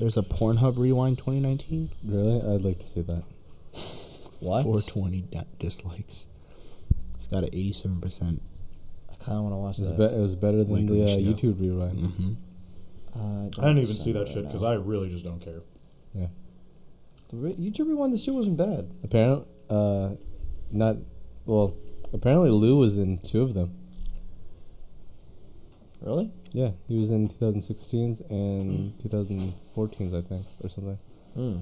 There's a Pornhub Rewind 2019. Really? I'd like to see that. What? 420 di- dislikes. It's got an 87%. I kind of want to watch It was, that. be- it was better than the uh, ratio. YouTube rewind. Mm-hmm. Uh, I didn't even see that shit because I really just don't care. Yeah. The re- YouTube rewind this year wasn't bad. Apparently, uh, not. Well, apparently Lou was in two of them. Really? Yeah, he was in 2016's and 2014's, I think, or something. Hmm.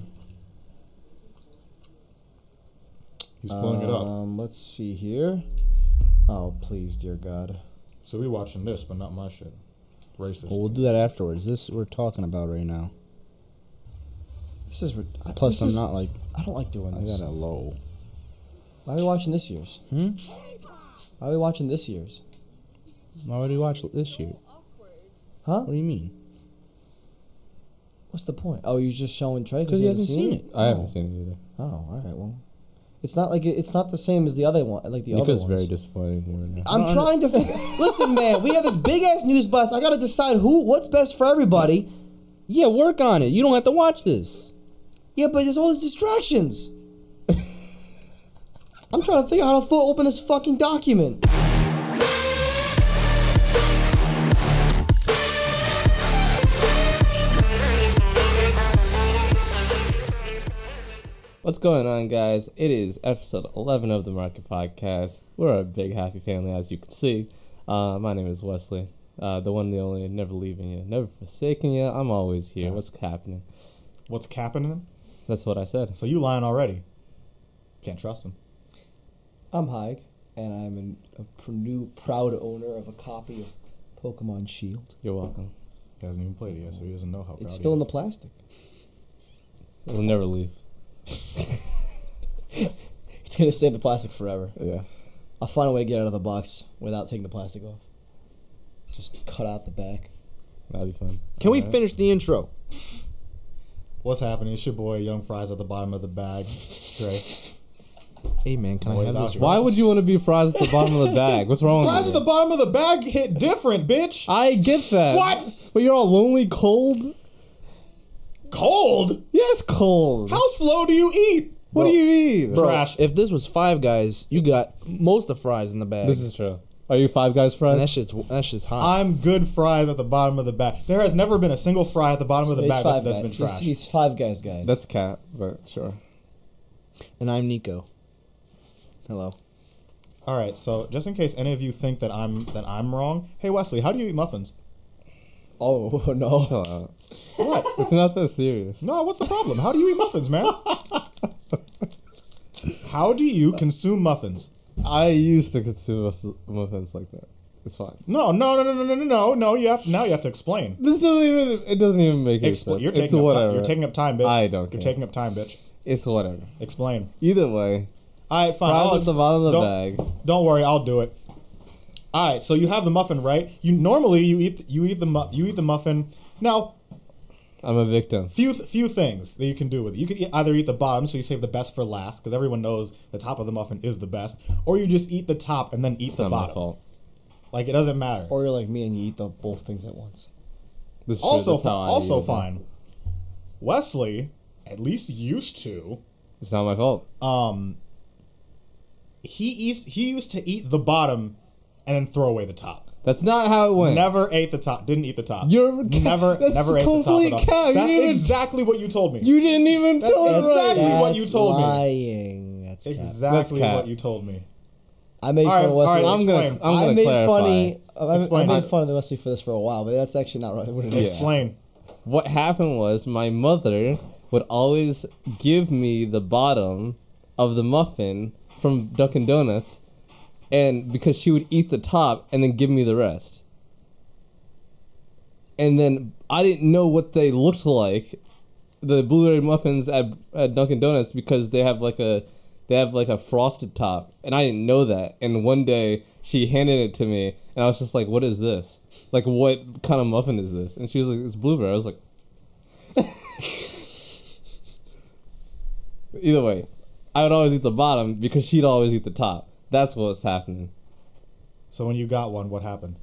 He's pulling it up. Um, let's see here. Oh, please, dear God. So we're watching this, but not my shit. Racist. Well, we'll do that afterwards. This we're talking about right now. This is. rid- I- Plus, this I'm is- not like I don't like doing I this. got a low. Why are we watching this year's? Hmm? Why are we watching this year's? Why would you watch this year? Huh? What do you mean? What's the point? Oh, you're just showing Trey Because he you hasn't haven't seen, it. I oh. haven't seen it either. Oh, all right. Well, it's not like it, it's not the same as the other one. Like the other Nico's ones. very disappointed right now. I'm trying to figure. Listen, man, we have this big ass news bus. I gotta decide who, what's best for everybody. Yeah, work on it. You don't have to watch this. Yeah, but there's all these distractions. I'm trying to figure out how to full open this fucking document. What's going on, guys? It is episode 11 of the Market Podcast. We're a big, happy family, as you can see. Uh, my name is Wesley, uh, the one, the only, never leaving you, never forsaking you. I'm always here. What's happening? What's happening? That's what I said. So you lying already? Can't trust him. I'm Haig, and I'm an, a new proud owner of a copy of Pokemon Shield. You're welcome. He hasn't even played it yet, so he doesn't know how. It's still in the plastic. It'll never leave. It's gonna stay in the plastic forever. Yeah. I'll find a way to get out of the box without taking the plastic off. Just cut out the back. That'd be fun. Can we Alright. finish the intro? What's happening? It's your boy Young Fries at the bottom of the bag. Trey. Hey man, can Boys I have this? here. Why would you want to be fries at the bottom of the bag? What's wrong Fries with at you? the bottom of the bag hit different, bitch. I get that. What? But you're all lonely, cold? Cold? Yes, cold. How slow do you eat? What do you mean? Bro, Trash. if this was Five Guys, you got most of fries in the bag. This is true. Are you Five Guys and fries? that shit's that shit's hot. I'm good fries at the bottom of the bag. There has never been a single fry at the bottom of the He's bag that's, five that's guys. been He's, trash. he's five guys, guys. That's cat, but sure. and I'm Nico. Hello. All right, so just in case any of you think that I'm that I'm wrong, hey Wesley, how do you eat muffins? oh no. What? It's not that serious. No, what's the problem? How do you eat muffins, man? How do you consume muffins? I used to consume mus- muffins like that. It's fine. No, no, no, no, no, no, no, no, no. You have now you have to explain. This doesn't even. It doesn't even make any Explain. sense. You're it's taking up whatever. time. You're taking up time, bitch. I don't You're care. taking up time, bitch. It's whatever. Explain. Either way, All right, fine. fries I'll at ex- the bottom of the don't, bag. Don't worry, I'll do it. All right, so you have the muffin, right? You normally you eat you eat the mu- you eat the muffin. Now, I'm a victim. few th- few things that you can do with it. You could eat, either eat the bottom, so you save the best for last, because everyone knows the top of the muffin is the best, or you just eat the top and then eat It's the not my bottom. fault. Like it doesn't matter. Or you're like me and you eat the both things at once. This is true, also, that's fi- how I also eat it. fine. Wesley, at least used to, It's not my fault. um, he eats, he used to eat the bottom and then throw away the top. That's not how it went. Never ate the top. Didn't eat the top. You're never, that's never ate the top at all. cow. You That's didn't even- exactly what you told me. You didn't even That's tell it exactly right. what you told me. Lying. That's cap. exactly That's what you told me. I made All fun right, of Wesley. all right, I'm gonna. I'm gonna I made clarify. funny. I, Explain. I made I- fun of Wesley for this for a while, but that's actually not right. What it is. Explain. What happened was my mother would always give me the bottom of the muffin from Dunkin' Donuts, and because she would eat the top and then give me the rest. And then I didn't know what they looked like, the blueberry muffins at, at Dunkin' Donuts because they have like a they have like a frosted top, and I didn't know that. And one day she handed it to me, and I was just like, "What is this? Like, what kind of muffin is this?" And she was like, "It's blueberry." I was like, Either way, I would always eat the bottom because she'd always eat the top. That's what's happening. So when you got one, what happened?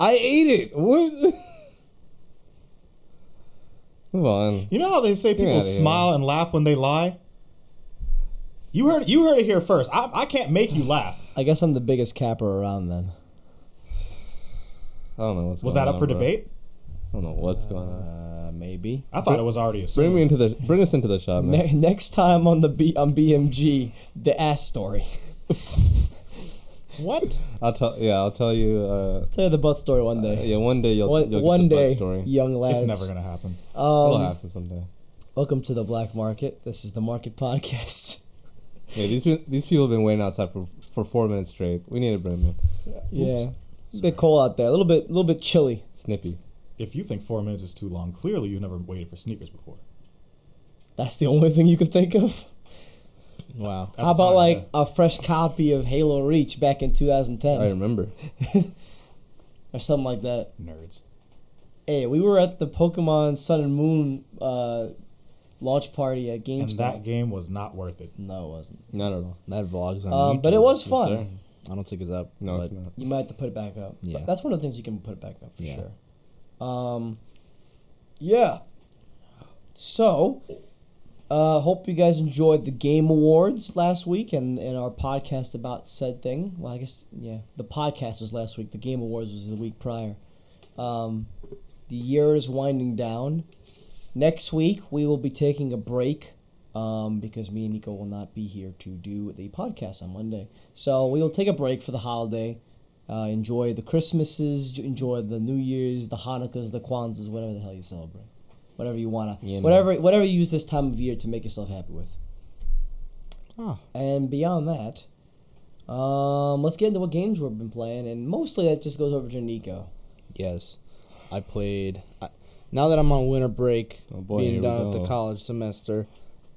I ate it. What? Move on. You know how they say people smile and laugh when they lie? You heard you heard it here first. I, I can't make you laugh. I guess I'm the biggest capper around then. I don't know what's Was going that up on, for bro. debate? I don't know what's going on. Uh, maybe. I thought it was already Bring me into the bring us into the shop, man. Ne- next time on the B on BMG, the ass story. What? I'll tell. Yeah, I'll tell you. Uh, Tell you the butt story one day. yeah, one day you'll one you'll get one the butt day, story. young lads. It's never gonna happen. It'll Um, happen someday. welcome to the Black Market. This is the Market Podcast. Yeah, these these people have been waiting outside for for four minutes straight. We need to bring them in. yeah, a bit cold out there. A little bit, a little bit chilly. Snippy. If you think four minutes is too long, clearly you've never waited for sneakers before. That's the only thing you could think of. Wow. At How about time, like yeah. a fresh copy of Halo Reach back in 2010 I remember. or something like that? nerds? Hey, we were at the Pokemon Sun and Moon uh, launch party at And that game was not worth it. no, it wasn't. Not at all. That vlog's on Um, YouTube. but it was fun. sir. I don't think it's up. No, it's not. You might have to put it back up. Yeah. But that's one of the things you can put it back up for Yeah. sure. Um, yeah. So, uh, hope you guys enjoyed the Game Awards last week and, and our podcast about said thing. Well, I guess, yeah, the podcast was last week. The Game Awards was the week prior. Um, the year is winding down. Next week, we will be taking a break um, because me and Nico will not be here to do the podcast on Monday. So we will take a break for the holiday. Uh, enjoy the Christmases, enjoy the New Year's, the Hanukkahs, the Kwanzas, whatever the hell you celebrate, whatever you wanna, Yeah, man. whatever whatever you use this time of year to make yourself happy with. Oh. And beyond that, um, let's get into what games we've been playing, and mostly that just goes over to Nico. Yes. I played. I, now that I'm on winter break, Oh boy, being done with the college semester,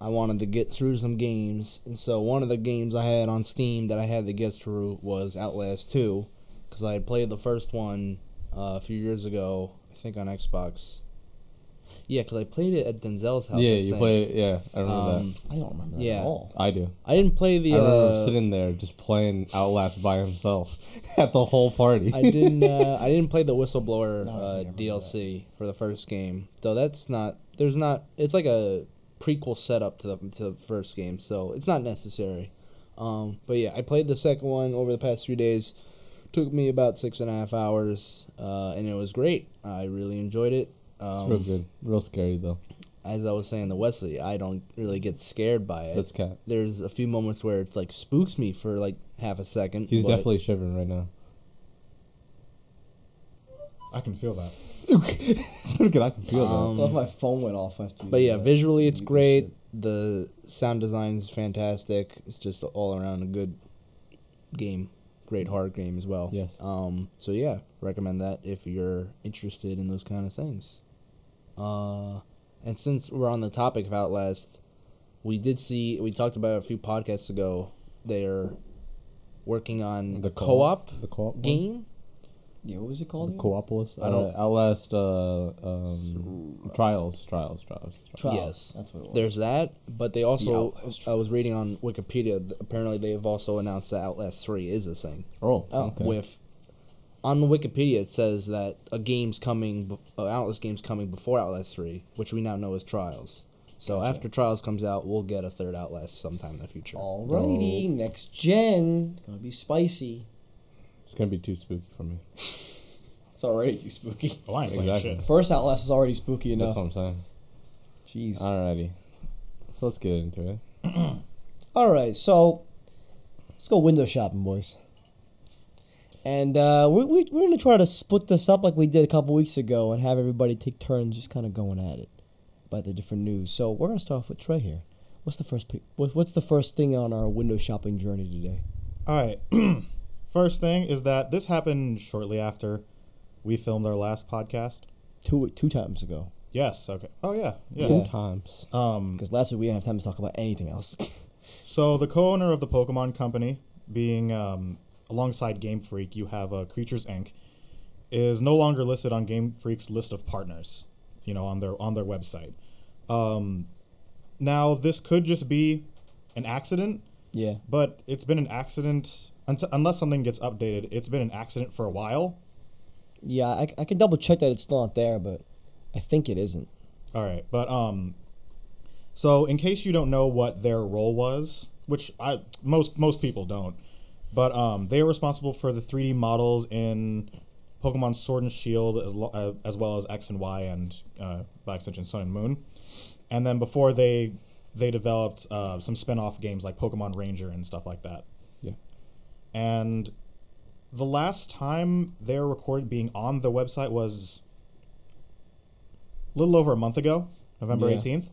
I wanted to get through some games. And so one of the games I had on Steam that I had to get through was Outlast 2. Because I had played the first one uh, a few years ago, I think on Xbox. Yeah, because I played it at Denzel's house. yeah, I you think. play. Yeah, I remember Um, I don't remember that Yeah. at all. I do. I didn't play the. I remember uh, sitting there just playing Outlast by himself at the whole party. I didn't. Uh, I didn't play the whistleblower No, uh, think I DLC for the first game. Though that's not. There's not. It's like a prequel setup to the to the first game, so it's not necessary. Um, but yeah, I played the second one over the past few days. Took me about six and a half hours, uh, and it was great. I really enjoyed it. it's Um, real good. Real scary though. as I was saying to Wesley, I don't really get scared by it. That's cat. There's a few moments where it's like spooks me for like half a second. He's definitely shivering right now. I can feel that. Look at I can feel Um, I love my phone went off after you. But yeah, visually it's great. The sound design is fantastic. It's just all around a good game, great hard game as well. Yes. Um. So yeah, recommend that if you're interested in those kind of things. Uh, and since we're on the topic of Outlast, we did see we talked about a few podcasts ago. They're working on The the co-op The co-op one? Game. Yeah, what was it called? The again? Coopolis. I don't- Uh, Outlast. Uh, um, trials. Trials. Trials. trials. Trials. Yes. That's what it was. There's that, but they also Outlast I was reading on Wikipedia. th- Apparently, they have also announced that Outlast Three is a thing. Oh. Oh. okay. with on the Wikipedia it says that a game's coming, b- uh, Outlast game's coming before Outlast Three, which we now know is Trials. So Gotcha. after Trials comes out, we'll get a third Outlast sometime in the future. Alrighty, next gen. Gonna be spicy. It's gonna be too spooky for me. It's already too spooky. Oh, I ain't playing Exactly. shit. First Outlast is already spooky That's enough. what I'm saying. Jeez. Alrighty. So let's get into it. All right, so let's go window shopping, boys. And uh, we, we, we're going to try to split this up like we did a couple weeks ago and have everybody take turns just kind of going at it by the different news. So we're going to start off with Trey here. What's the first pic- what, What's the first thing on our window shopping journey today? All right. First thing is that this happened shortly after we filmed our last podcast. Two two times ago, Yes. Okay. Oh yeah. Yeah. Two times. Um. because last week we didn't have time to talk about anything else. So the co-owner of the Pokemon Company, being um, alongside Game Freak, you have uh, Creatures Inc. is no longer listed on Game Freak's list of partners. You know, on their on their website. Um, now this could just be an accident, yeah, but it's been an accident until, unless something gets updated. It's been an accident for a while. yeah, I, I can double check that it's still not there, but I think it isn't. All right, but um, so in case you don't know what their role was, which I most most people don't, but um, they are responsible for the 3D models in Pokemon Sword and Shield as lo- uh, as well as X and Y and uh, by extension Sun and Moon, and then before they they developed uh, some spin-off games like Pokemon Ranger and stuff like that. And the last time they were recorded being on the website was a little over a month ago, November Yeah. 18th.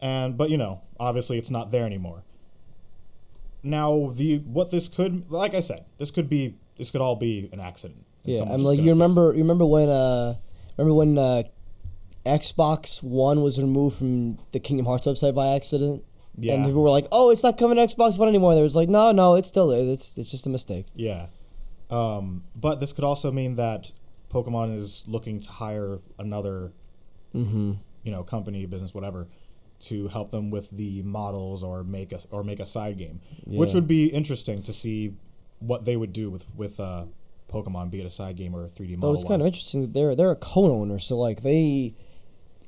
And but you know, obviously it's not there anymore. Now the what this could like I said, this could be this could all be an accident. Yeah, I'm like you fix it. remember you remember when uh remember when uh Xbox One was removed from the Kingdom Hearts website by accident? Yeah. And people were like, "Oh, it's not coming to Xbox One anymore." They was like, "No, no, it's still there. It's it's just a mistake." Yeah. Um, but this could also mean that Pokemon is looking to hire another, Mm-hmm. you know, company, business, whatever, to help them with the models or make a or make a side game, which would be interesting to see what they would do with with uh, Pokemon, be it a side game or a three D model. Though it's kind of interesting that they're they're a co-owner, so like they,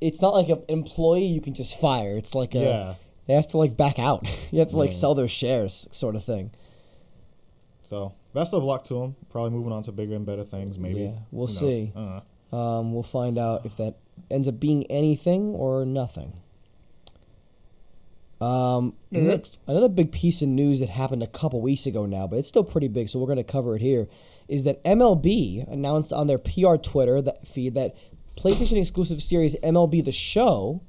it's not like an employee you can just fire. It's like a Yeah. They have to like back out. you have to like sell their shares, sort of thing. So best of luck to them. Probably moving on to bigger and better things. Maybe. Yeah, we'll see. Uh, Um, we'll find out if that ends up being anything or nothing. Um, another, Next. another big piece of news that happened a couple weeks ago now, but it's still pretty big, so we're going to cover it here. Is that MLB announced on their PR Twitter that feed that PlayStation exclusive series MLB The Show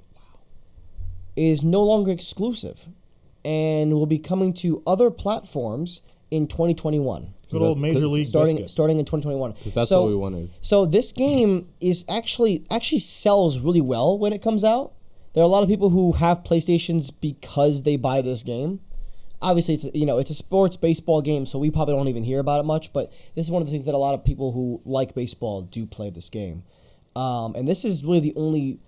is no longer exclusive, and will be coming to other platforms in 2021 good old Major League starting Biscuit. starting in 2021. That's so, what we wanted. so this game is actually actually sells really well when it comes out. There are a lot of people who have PlayStations because they buy this game. Obviously, it's a, you know it's a sports baseball game, so we probably don't even hear about it much. But this is one of the things that a lot of people who like baseball do play this game, um, and this is really the only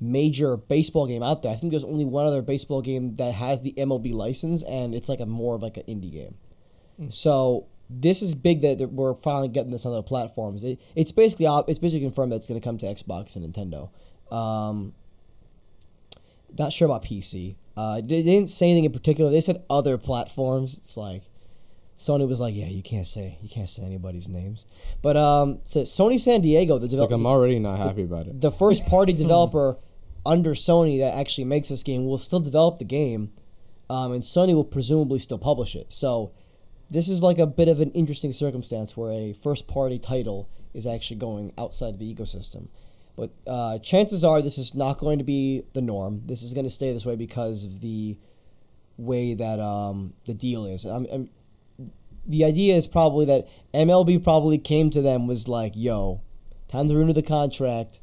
major baseball game out there. I think there's only one other baseball game that has the MLB license, and it's like a more of like an indie game. So this is big that we're finally getting this on other platforms. It, it's basically it's basically confirmed that it's going to come to Xbox and Nintendo. Um, not sure about PC. Uh, they didn't say anything in particular. They said other platforms. It's like Sony was like, yeah, you can't say you can't say anybody's names. But um, so Sony San Diego, the It's like developer, I'm already not happy about it. the first party developer under Sony that actually makes this game will still develop the game, um, and Sony will presumably still publish it. So this is like a bit of an interesting circumstance where a first party title is actually going outside of the ecosystem. But uh, chances are this is not going to be the norm. This is going to stay this way because of the way that um, the deal is. I'm, I'm, the idea is probably that MLB probably came to them was like, "Yo, time to renew the contract.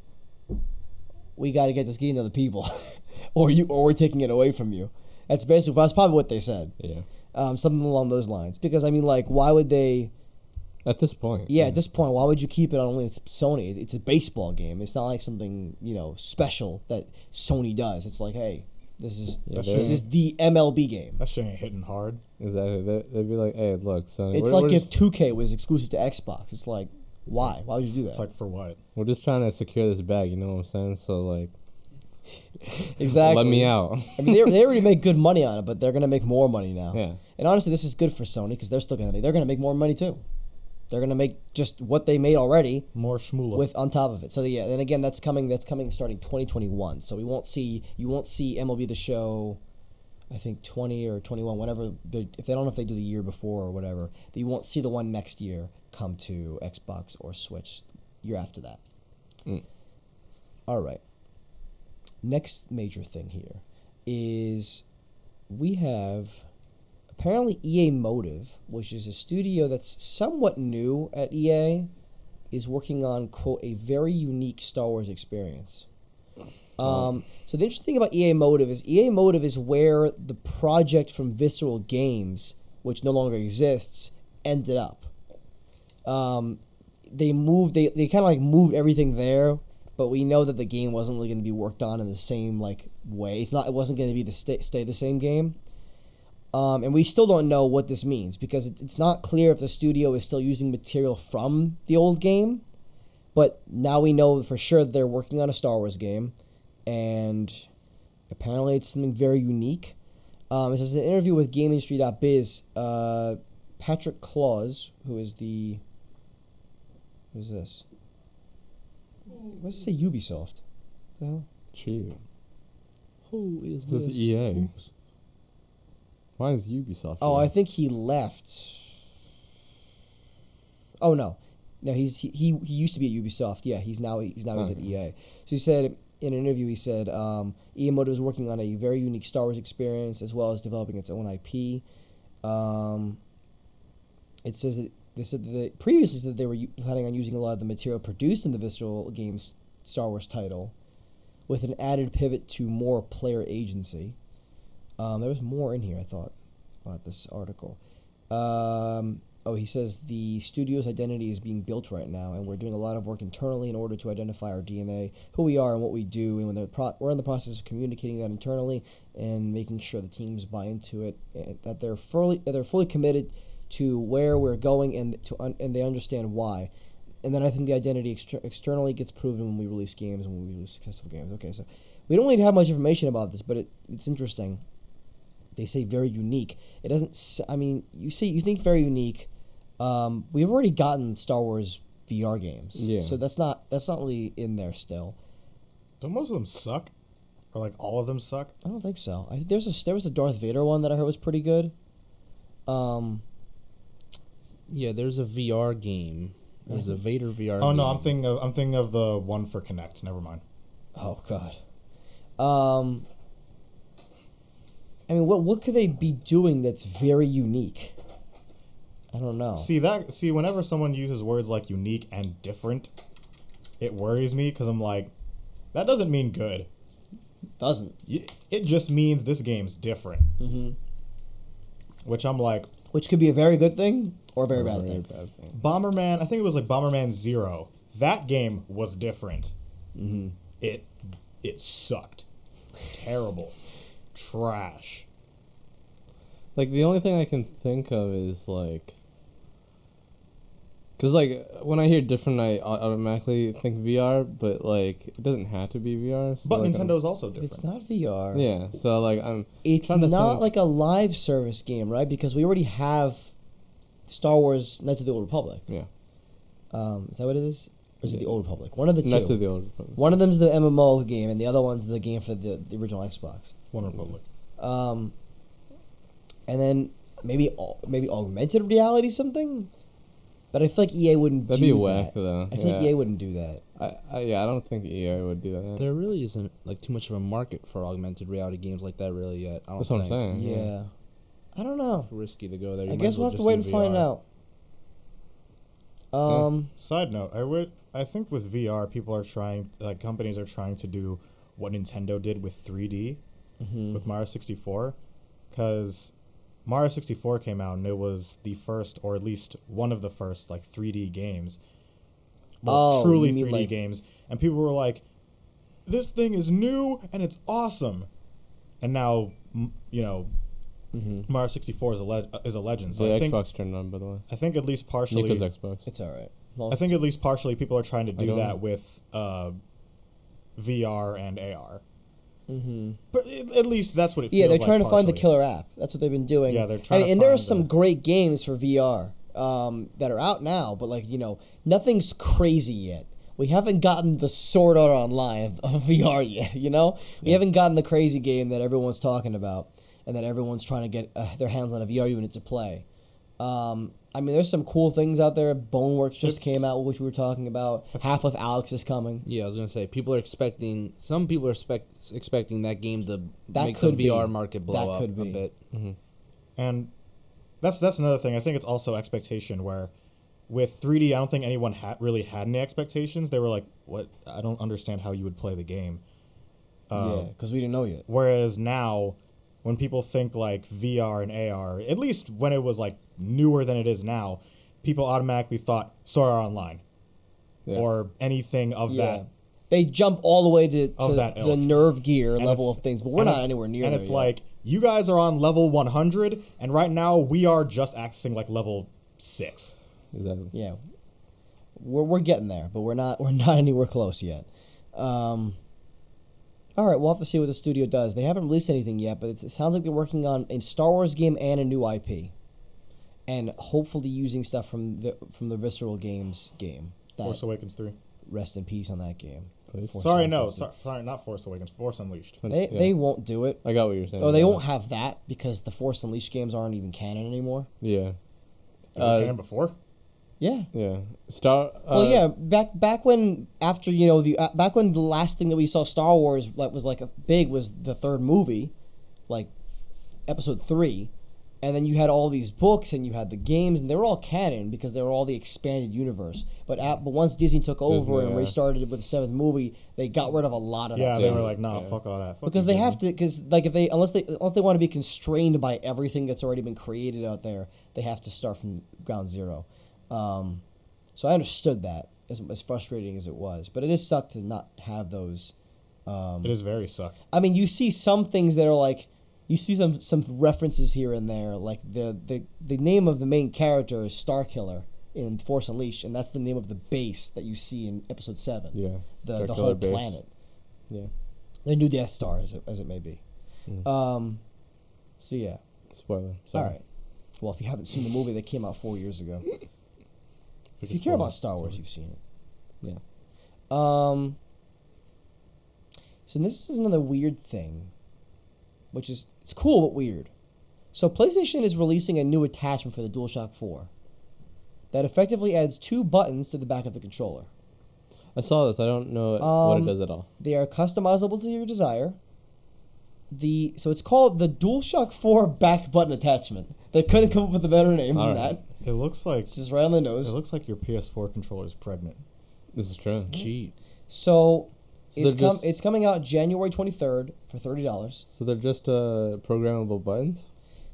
We got to get this game to the people, or you, or we're taking it away from you." That's basically that's probably what they said, Yeah. um, something along those lines. Because I mean, like, why would they? At this point. Yeah, at this point, why would you keep it on only Sony? It's a baseball game. It's not like something you know special that Sony does. It's like, hey, this is Yeah, this they're- is the MLB game. That shit ain't hitting hard. Exactly. They, they'd be like, hey, look, Sony. It's we're, like we're if just, 2K was exclusive to Xbox. It's like, why? Why would you do that? It's like for what? we're just trying to secure this bag. You know what I'm saying? So like, exactly. let me out. I mean, they, they already make good money on it, but they're gonna make more money now. Yeah. And honestly, this is good for Sony because they're still gonna make, they're gonna make more money too. They're gonna make just what they made already More schmoola. with on top of it. So yeah, and again, that's coming. That's coming starting 2021. So we won't see you won't see MLB the Show. I think 20 or 21, whatever. If they don't know if they do the year before or whatever, you won't see the one next year come to Xbox or Switch. Year after that. Mm. All right. Next major thing here is we have apparently EA Motive, which is a studio that's somewhat new at EA, is working on quote a very unique Star Wars experience. Um, so the interesting thing about EA Motive is EA Motive is where the project from Visceral Games, which no longer exists, ended up. Um, they moved they, they kind of like moved everything there but we know that the game wasn't really going to be worked on in the same like way it's not it wasn't going to be the stay, stay the same game um, and we still don't know what this means because it's not clear if the studio is still using material from the old game but now we know for sure that they're working on a star wars game and apparently it's something very unique. Um, it says an interview with GameIndustry.biz, uh, Patrick Klaus, who is the who's this? What does it say Ubisoft? The hell? Gee, Who is this is EA. Why is Ubisoft? Oh? I think he left. Oh no, no, he's he, he, he used to be at Ubisoft. Yeah, he's now he's now he's at EA. So he said in an interview, he said um, Miyamoto is working on a very unique Star Wars experience as well as developing its own IP. Um, it says that they said that they previously said they were u- planning on using a lot of the material produced in the Visceral Games Star Wars title, with an added pivot to more player agency. Um, there was more in here, I thought, about this article. Um, oh, he says the studio's identity is being built right now, and we're doing a lot of work internally in order to identify our DNA, who we are, and what we do. And when pro- we're in the process of communicating that internally and making sure the teams buy into it, that they're fully that they're fully committed to where we're going, and to un- and they understand why. And then I think the identity exter- externally gets proven when we release games, and when we release successful games. Okay, so we don't really have much information about this, but it, it's interesting they say very unique. It doesn't. I mean, you say you think very unique. Um, we've already gotten Star Wars VR games, Yeah. So that's not that's not really in there still. Don't most of them suck? Or like all of them suck? I don't think so. I, there's a there was a Darth Vader one that I heard was pretty good. Um, Yeah, there's a VR game. There's a Vader VR. Oh no, game. I'm thinking of I'm thinking of the one for Kinect. Never mind. oh God. Um, I mean, what what could they be doing that's very unique? I don't know. See that? See, whenever someone uses words like unique and different, it worries me because I'm like, that doesn't mean good. Doesn't It just means this game's different. Mhm. Which I'm like, which could be a very good thing or a very bad Very thing. bad thing. Bomberman. I think it was like Bomberman Zero. That game was different. Mm-hmm. It it sucked. Terrible. Trash. Like the only thing I can think of is like, cause like when I hear different, I automatically think VR, but like it doesn't have to be VR. so, But like, I'm- Nintendo's also different. It's not VR. Yeah, so like I'm. It's to not think. like a live service game, right? Because we already have Star Wars Knights of the Old Republic. Yeah. Um, is that what it is? Or is it the Old Republic? One of the two. Knights of the Old Republic. One of them's the MMO game, and the other one's the game for the, the original Xbox. One Republic. Um, and then maybe maybe augmented reality something. But I feel like EA wouldn't That'd do be that. whack though. I think yeah. EA wouldn't do that. I, I, yeah, I don't think EA would do that. There really isn't like too much of a market for augmented reality games like that really yet. I don't That's what I'm saying. Yeah. I don't know. It's risky to go there. You I might guess as we'll well have to wait do and find out. Um, Side note, I would I think with VR people are trying like companies are trying to do what Nintendo did with 3D mhm. with Mario 64 cuz Mario 64 came out and it was the first or at least one of the first like 3D games. Oh, truly 3D like- games and people were like this thing is new and it's awesome. And now you know Mhm. Mario 64 is a le- is a legend. So the I think Xbox turned on, by the way. I think at least partially Nico's Xbox. It's all right. I think at least partially people are trying to do that with uh, VR and AR. Hmm But at least that's what it feels Yeah, they're like trying to find the killer app. That's what they've been doing. Yeah, they're I trying mean, to and there are some the- great games for VR um, that are out now, but like you know, nothing's crazy yet. We haven't gotten the Sword Art Online of, of VR yet. You know, we haven't gotten the crazy game that everyone's talking about and that everyone's trying to get uh, their hands on a VR unit to play. Um, I mean, there's some cool things out there. Boneworks just It's- came out, which we were talking about. Half-Life: Alyx is coming. Yeah, I was gonna say people are expecting. Some people are expect, expecting that game to That make could the VR be. market blow That up could be. a bit. And that's that's another thing. I think it's also expectation where with 3D, I don't think anyone had really had any expectations. They were like, "What? I don't understand how you would play the game." Uh, yeah, because we didn't know yet. Whereas now, when people think like VR and AR, at least when it was like newer than it is now, people automatically thought Sword Art Online Yeah. or anything of Yeah. that. They jump all the way to, to that the ilk. nerve gear And level of things, but we're not anywhere near And it's yet. like you guys are on level 100, and right now we are just accessing like level six. Exactly. yeah, we're we're getting there, but we're not we're not anywhere close yet. Um, All right, we'll have to see what the studio does. They haven't released anything yet, but it's, it sounds like they're working on a Star Wars game and a new IP, and hopefully using stuff from the from the Visceral Games game. That Force Awakens three. rest in peace on that game. Force Sorry, no, Awakens. sorry, sorry, not Force Awakens. Force Unleashed. They Yeah. they won't do it. I got what you're saying. Oh, they about won't it. have that because the Force Unleashed games aren't even canon anymore. Yeah. Did Uh, we can before? Yeah. Yeah. Star. Uh, Well, yeah, back back when after you know the uh, back when the last thing that we saw Star Wars like was like a big was the third movie, like Episode three, and then you had all these books and you had the games and they were all canon because they were all the expanded universe. But at, but once Disney took over Disney, and yeah. restarted with the seventh movie, they got rid of a lot of Yeah, that they stuff. were like, nah, Yeah. fuck all that. Fuck because you, they have to because like if they unless they unless they want to be constrained by everything that's already been created out there they have to start from ground zero um, so i understood that as, as frustrating as it was but it is suck to not have those um, It is very suck. i mean you see some things that are like you see some some references here and there like the the, the name of the main character is Starkiller in force unleashed and that's the name of the base that you see in episode 7 Yeah. the, the Starkiller whole base. planet Yeah. the new Death Star, as it, as it may be. Mm. Um, so yeah, Spoiler. Sorry. all right. Well, if you haven't seen the movie that came out four years ago, If you care about. Star Wars, you've seen it. Yeah. Um. So this is another weird thing, which is it's cool but weird. So PlayStation is releasing a new attachment for the DualShock Four that effectively adds two buttons to the back of the controller. I saw this. I don't know what Um, it does at all. They are customizable to your desire. The so it's called the DualShock 4 back button attachment. They couldn't come up with a better name than All right. that. It looks like It's just right on the nose. it looks like your PS4 controller is pregnant. This is true. Cheat. So, So it's they're com- just- it's coming out January 23rd for $30. So they're just uh, programmable buttons.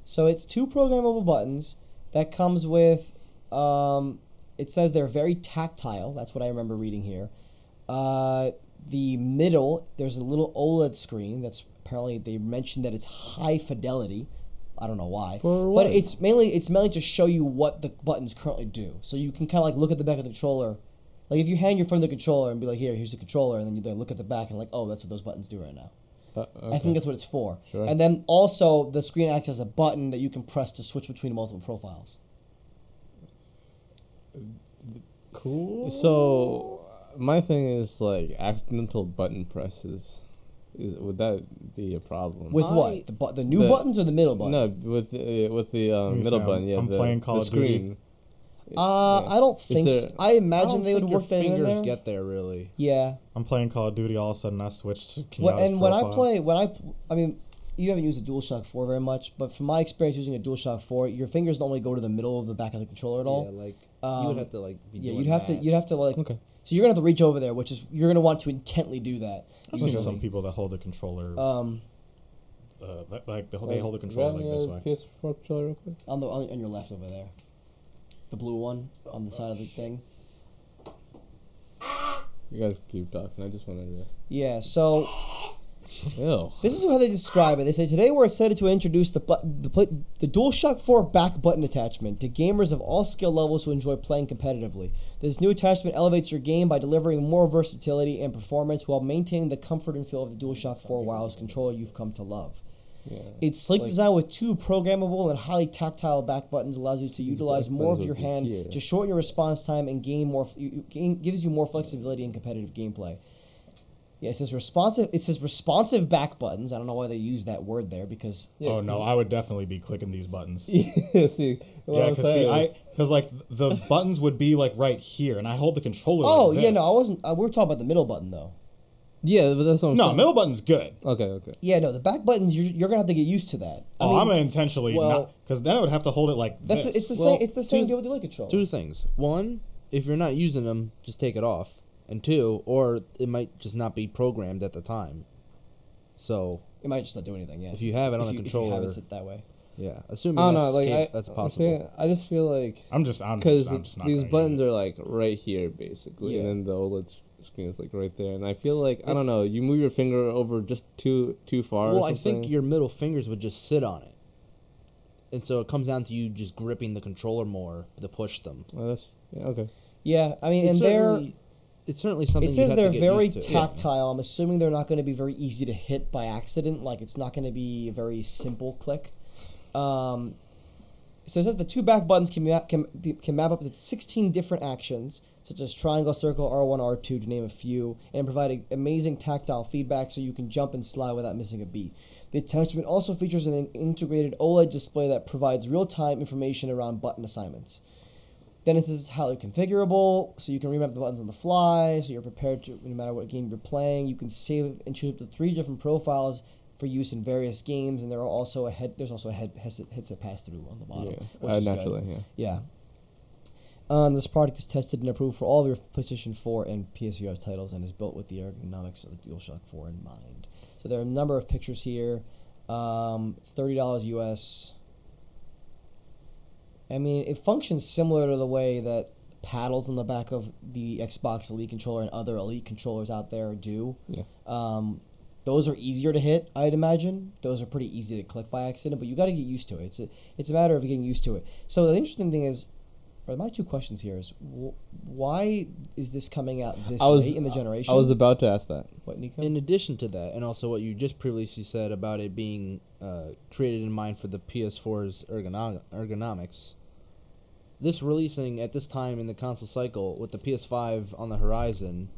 So it's two programmable buttons that comes with um, it says they're very tactile. That's what I remember reading here. Uh, the middle, there's a little OLED screen that's apparently they mentioned that it's high fidelity. I don't know why. For but it's mainly it's mainly to show you what the buttons currently do. So you can kind of like look at the back of the controller. Like if you hand your friend the controller and be like, "Here, here's the controller," and then you then look at the back and like, "Oh, that's what those buttons do right now." Uh, I think that's what it's for. Sure. And then also the screen acts as a button that you can press to switch between multiple profiles. Cool. So my thing is like accidental button presses. Is, would that be a problem? With I- what? The bu- the new The- buttons or the middle button? no, with the, with the um, middle see, button. Yeah, I'm the, playing Call the of Duty. screen. Uh, Yeah. I don't think. there- so. I I imagine don't they would your work that in fingers there. get there really. yeah. I'm playing Call of Duty. All of a sudden, I switched to What, Kenyatta's and when I play, when I, I mean, you haven't used a DualShock Four very much, but from my experience using a DualShock Four, your fingers don't really go to the middle of the back of the controller at all. Yeah, like you Um, would have to like. Be Yeah, doing you'd have to. You'd have to like. Okay. So you're gonna have to reach over there, which is you're gonna want to intently do that. I've seen some people that hold the controller, Um, uh, like they, they hold the controller like this way. PS4 controller real quick. on the on, on your left over there, the blue one on the side of the thing. You guys keep talking. I just wanted to. Yeah. So Ew. This is how they describe it. They say today we're excited to introduce the the, the DualShock 4 back button attachment to gamers of all skill levels who enjoy playing competitively. This new attachment elevates your game by delivering more versatility and performance while maintaining the comfort and feel of the DualShock 4 wireless controller you've come to love. Yeah. Its sleek Like- design with two programmable and highly tactile back buttons allows you to utilize more of your hand here. to shorten your response time and gain more. Gain, gives you more flexibility in competitive gameplay. Yeah, it says responsive. It says responsive back buttons. I don't know why they use that word there because oh no, I would definitely be clicking these buttons. yeah. See. What yeah, because see, saying I because like the buttons would be like right here, and I hold the controller. oh like yeah, no. I wasn't. Uh, we were talking about the middle button though. Yeah, but that's what I'm No, saying. middle button's good. Okay. Okay. Yeah, no, the back buttons. You're, you're gonna have to get used to that. I oh, mean, I'm gonna intentionally well- not because then I would have to hold it like that's this. it's the Well, same. It's the same two- deal with the link controller. Two things. One, if you're not using them, just take it off. And two, or it might just not be programmed at the time. So It might just not do anything. Yeah, if you have it on if the you, if you controller, have it sit that way. yeah, assuming I don't know. that's, Like cap- I, that's I'm possible. I just feel like I'm just I'm because just, just these buttons use it. are like right here basically, Yeah. and then the OLED screen is like right there, and I feel like I don't know. You move your finger over just too too far. Well, or I think your middle fingers would just sit on it, and so it comes down to you just gripping the controller more to push them. Well, that's yeah, okay. Yeah, I mean, It's and they're certainly- it's certainly something. It says they're very tactile. I'm assuming they're not going to be very easy to hit by accident. Like it's not going to be a very simple click. Um, so it says the two back buttons can map, can, be, can map up to 16 different actions, such as triangle, circle, R1, R2, to name a few, and provide amazing tactile feedback so you can jump and slide without missing a beat. The attachment also features an integrated OLED display that provides real time information around button assignments. Then it says highly configurable, so you can remap the buttons on the fly, so you're prepared to no matter what game you're playing. You can save and choose up to three different profiles for use in various games, and there are also a head. There's also a head headset, headset pass through on the bottom, Yeah, which uh, is good. naturally, yeah. Yeah. Um, this product is tested and approved for all of your PlayStation 4 and PSVR titles and is built with the ergonomics of the DualShock 4 in mind. So there are a number of pictures here. Um, it's thirty dollars US. I mean, it functions similar to the way that paddles on the back of the Xbox Elite controller and other Elite controllers out there do. Yeah. Um, those are easier to hit, I'd imagine. Those are pretty easy to click by accident, but you got to get used to it. It's a, it's a matter of getting used to it. So the interesting thing is, or my two questions here is, wh- why is this coming out this was late in the generation? I was about to ask that. what, Nico? In addition to that, and also what you just previously said about it being uh, created in mind for the PS4's ergono- ergonomics, this releasing at this time in the console cycle with the PS5 on the horizon,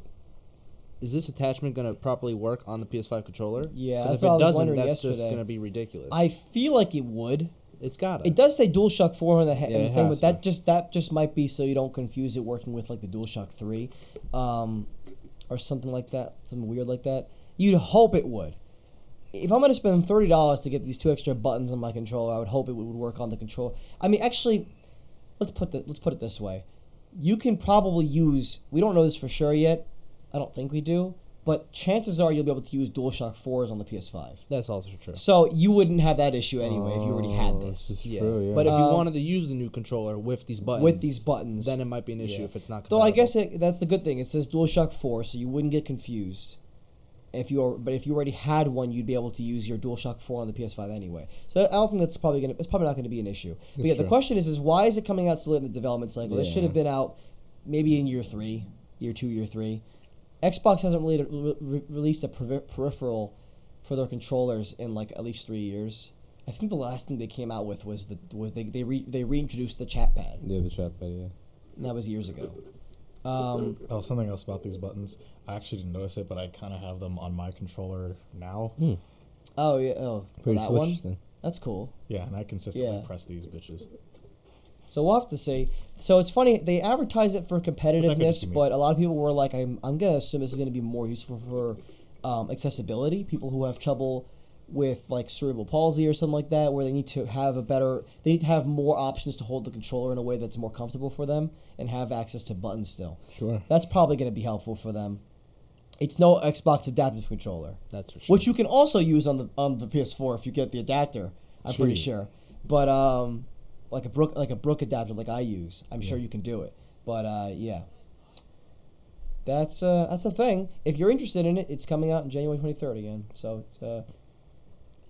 is this attachment going to properly work on the PS5 controller? Yeah, that's if what I it was doesn't, wondering that's just going to be ridiculous. I feel like it would. it's got It does say DualShock 4 on the, he- Yeah, the it thing, but that to. just that just might be so you don't confuse it working with like the DualShock 3 um, or something like that, something weird like that. You'd hope it would. If I'm going to spend $30 to get these two extra buttons on my controller, I would hope it would work on the control. I mean, actually, let's put the, let's put it this way. You can probably use we don't know this for sure yet. I don't think we do, but chances are you'll be able to use DualShock 4s on the PS5. That's also true. So you wouldn't have that issue anyway if you already had Oh, this. is Yeah. true, yeah. But if you Um, wanted to use the new controller with these buttons, with these buttons. then it might be an issue Yeah. if it's not. Though I guess it, that's the good thing. It says DualShock Four, so you wouldn't get confused. If you are, but if you already had one, you'd be able to use your DualShock Four on the PS5 anyway. So I don't think that's probably gonna. It's probably not going to be an issue. But yeah, the question is, is why is it coming out so late in the development cycle? This should have been out maybe in year three, year two, year three. Xbox hasn't really re- re- released a perif- peripheral for their controllers in like at least three years. I think the last thing they came out with was the was they they re- they reintroduced the chat pad, Yeah, the chat pad, yeah. and that was years ago. Um, Oh, something else about these buttons. I actually didn't notice it, but I kind of have them on my controller now. Oh yeah. Oh, Pretty that one. then. That's cool. Yeah, and I consistently Yeah. press these bitches. So we'll have to see. So it's funny they advertise it for competitiveness, be me. but a lot of people were like, "I'm I'm gonna assume this is gonna be more useful for um, accessibility. People who have trouble with like cerebral palsy or something like that, where they need to have a better, they need to have more options to hold the controller in a way that's more comfortable for them and have access to buttons still. Sure. That's probably gonna be helpful for them. It's no Xbox adaptive controller. that's for sure. which you can also use on the on the PS4 if you get the adapter. I'm pretty sure, but um, like a Brook like a Brook adapter like I use, I'm sure you can do it. But uh, yeah, that's uh, that's a thing. If you're interested in it, it's coming out in January 23rd again. So it's uh,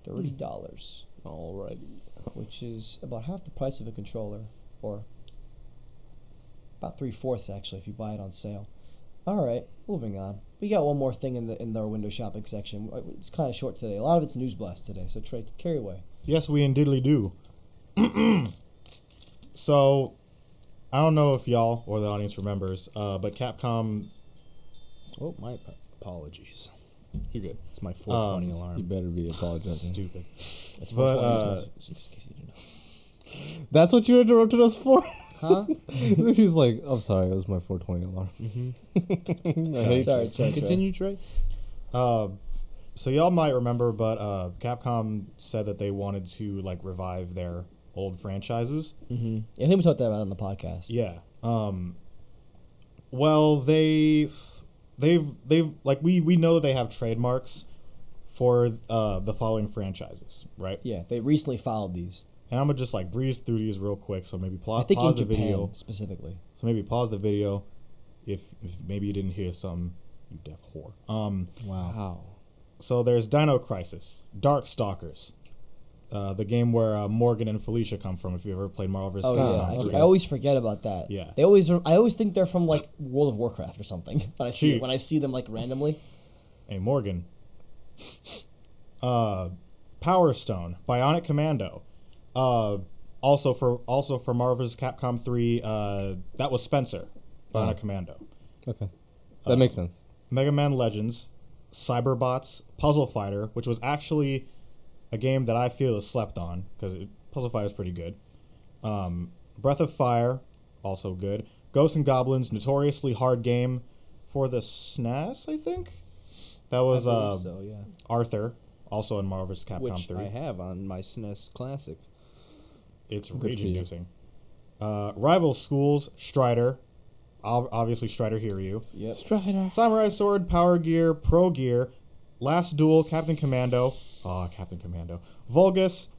thirty dollars, Alrighty. which is about half the price of a controller, or about three fourths actually if you buy it on sale. All right, moving on. We got one more thing in the in our window shopping section. It's kind of short today. A lot of it's news blast today. So Trey, carry away. Yes, we indeedly do. so, I don't know if y'all or the audience remembers, uh, but Capcom. oh, my apologies. You're good. It's my 420 You alarm. You better be apologizing. Stupid. That's But, uh, just in case you didn't know. That's what you interrupted us for? Huh? she was like, I'm sorry, it was my 420 alarm. Mm-hmm. I hate Sorry, you. Trey, Trey. Continue, Trey. Uh, so y'all might remember, but uh, Capcom said that they wanted to like revive their old franchises. Mm-hmm. I think we talked about it on the podcast. Yeah. Um. Well, they, they've they've like we we know they have trademarks for uh the following franchises, right? Yeah, they recently filed these. And I'm gonna just like breeze through these real quick. So maybe pla- I think in pause the Japan video. specifically. So maybe pause the video, if if maybe you didn't hear some, you deaf whore. Um. Wow. Wow. So there's Dino Crisis, Darkstalkers, uh, the game where uh, Morgan and Felicia come from. If you ever played Marvel vs. Oh Capcom yeah, I, I always forget about that. Yeah. they always. I always think they're from like World of Warcraft or something. When I see Cheat. when I see them like randomly. Hey Morgan. Uh, Power Stone, Bionic Commando. Uh, also for also for Marvel vs. Capcom three. Uh, that was Spencer, Bionic Oh. Commando. Okay, that makes sense. Mega Man Legends, Cyberbots, Puzzle Fighter, which was actually a game that I feel is slept on because Puzzle Fighter is pretty good. Um, Breath of Fire, also good. Ghosts and Goblins, notoriously hard game for the SNES, I think. That was uh, so yeah. Arthur, also in Marvel vs. Capcom Which 3. I have on my SNES Classic. It's for rage inducing. Uh, Rival Schools, Strider, obviously Strider Hiryu. Yep. Strider. Samurai Sword, Power Gear, Pro Gear, Last Duel, Captain Commando, ah, Captain Commando, Vulgus,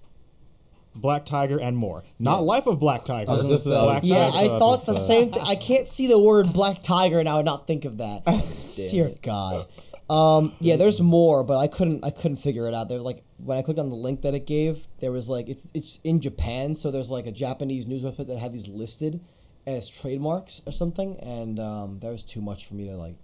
Black Tiger, and more. Not Life of Black Tiger. I just, uh, Black Yeah, Tiger. I thought the same thing. I can't see the word Black Tiger and I would not think of that. Dear it. God. Um, yeah, there's more, but I couldn't. I couldn't figure it out. There, like when I clicked on the link that it gave, there was like it's it's in Japan, so there's like a Japanese news website that had these listed as trademarks or something, and um, that was too much for me to like.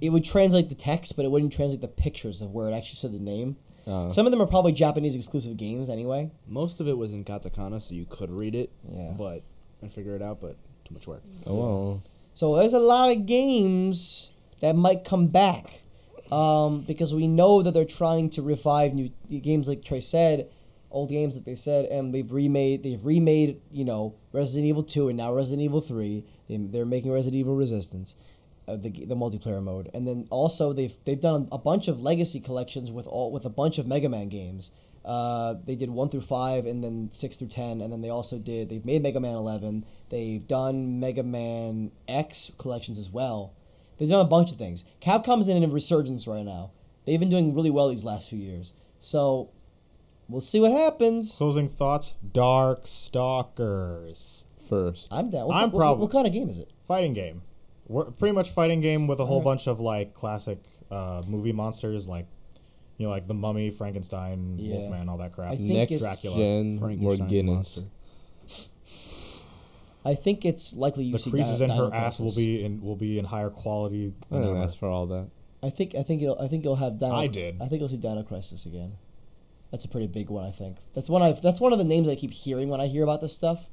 It would translate the text, but it wouldn't translate the pictures of where it actually said the name. Uh, Some of them are probably Japanese exclusive games anyway. Most of it was in katakana, so you could read it. Yeah. But and figure it out, but too much work. oh well. So there's a lot of games that might come back um, because we know that they're trying to revive new games, like Trey said, old games that they said, and they've remade. They've remade, you know, Resident Evil Two and now Resident Evil Three. They, they're making Resident Evil Resistance, uh, the the multiplayer mode, and then also they've they've done a bunch of legacy collections with all with a bunch of Mega Man games. Uh, they did one through five, and then six through ten, and then they also did. They've made Mega Man Eleven. They've done Mega Man X collections as well. They've done a bunch of things. Capcom's in a resurgence right now. They've been doing really well these last few years. So we'll see what happens. Closing thoughts Darkstalkers. First. I'm down. What, I'm what- prob- what, kind of game is it? Fighting game. We're pretty much fighting game with a whole bunch of like classic uh, movie monsters like you know like the Mummy, Frankenstein, Yeah. Wolfman, all that crap. I think Next it's- Dracula. gen Frankenstein's Morganis. monster. I think it's likely you the see creases Di- in her Dino ass will be in will be in higher quality I than didn't ever. ask for all that. I think I think you'll I think you'll have Dino. I did. I think you'll see Dino Crisis again. That's a pretty big one. I think that's one. I that's one of the names I keep hearing when I hear about this stuff.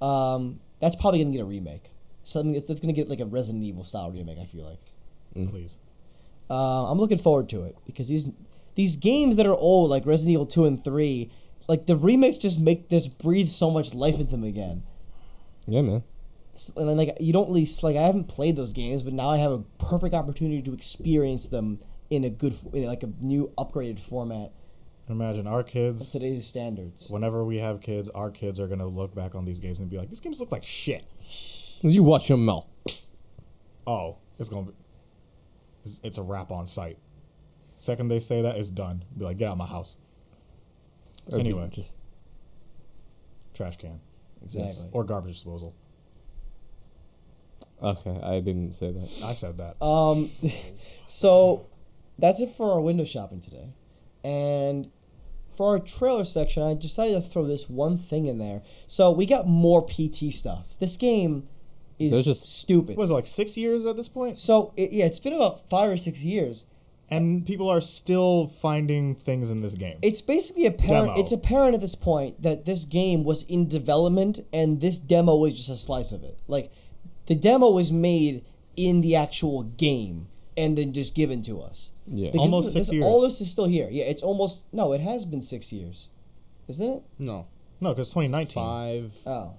Um, that's probably gonna get a remake. Something that's, that's gonna get like a Resident Evil style remake. I feel like. Please. Uh, I'm looking forward to it because these these games that are old, like Resident Evil two and three, like the remakes just make this breathe so much life into them again. Yeah, man. S- And then, like you don't really like I haven't played those games, but now I have a perfect opportunity to experience them in a good, in like a new upgraded format Imagine our of kids. today's standards. Whenever we have kids, our kids are gonna look back on these games and be like, "These games look like shit." You watch your mouth. Oh, it's gonna be. It's, it's a wrap on site. Second they say that, it's done. Be like, get out of my house. Okay, Anyway. just Trash can Exactly. or garbage disposal. okay. I didn't say that. I said that. Um, so that's it for our window shopping today, and for our trailer section, I decided to throw this one thing in there. So we got more PT stuff. This game is There's just- stupid. What was it like six years at this point? So it, yeah, it's been about five or six years. And people are still finding things in this game. It's basically apparent. Demo. It's apparent at this point that this game was in development, and this demo was just a slice of it. Like, the demo was made in the actual game, and then just given to us. Yeah. Because Almost this- six this- All this is still here. Yeah, it's almost no. It has been six years, isn't it? No. no, because 2019. Five. Oh,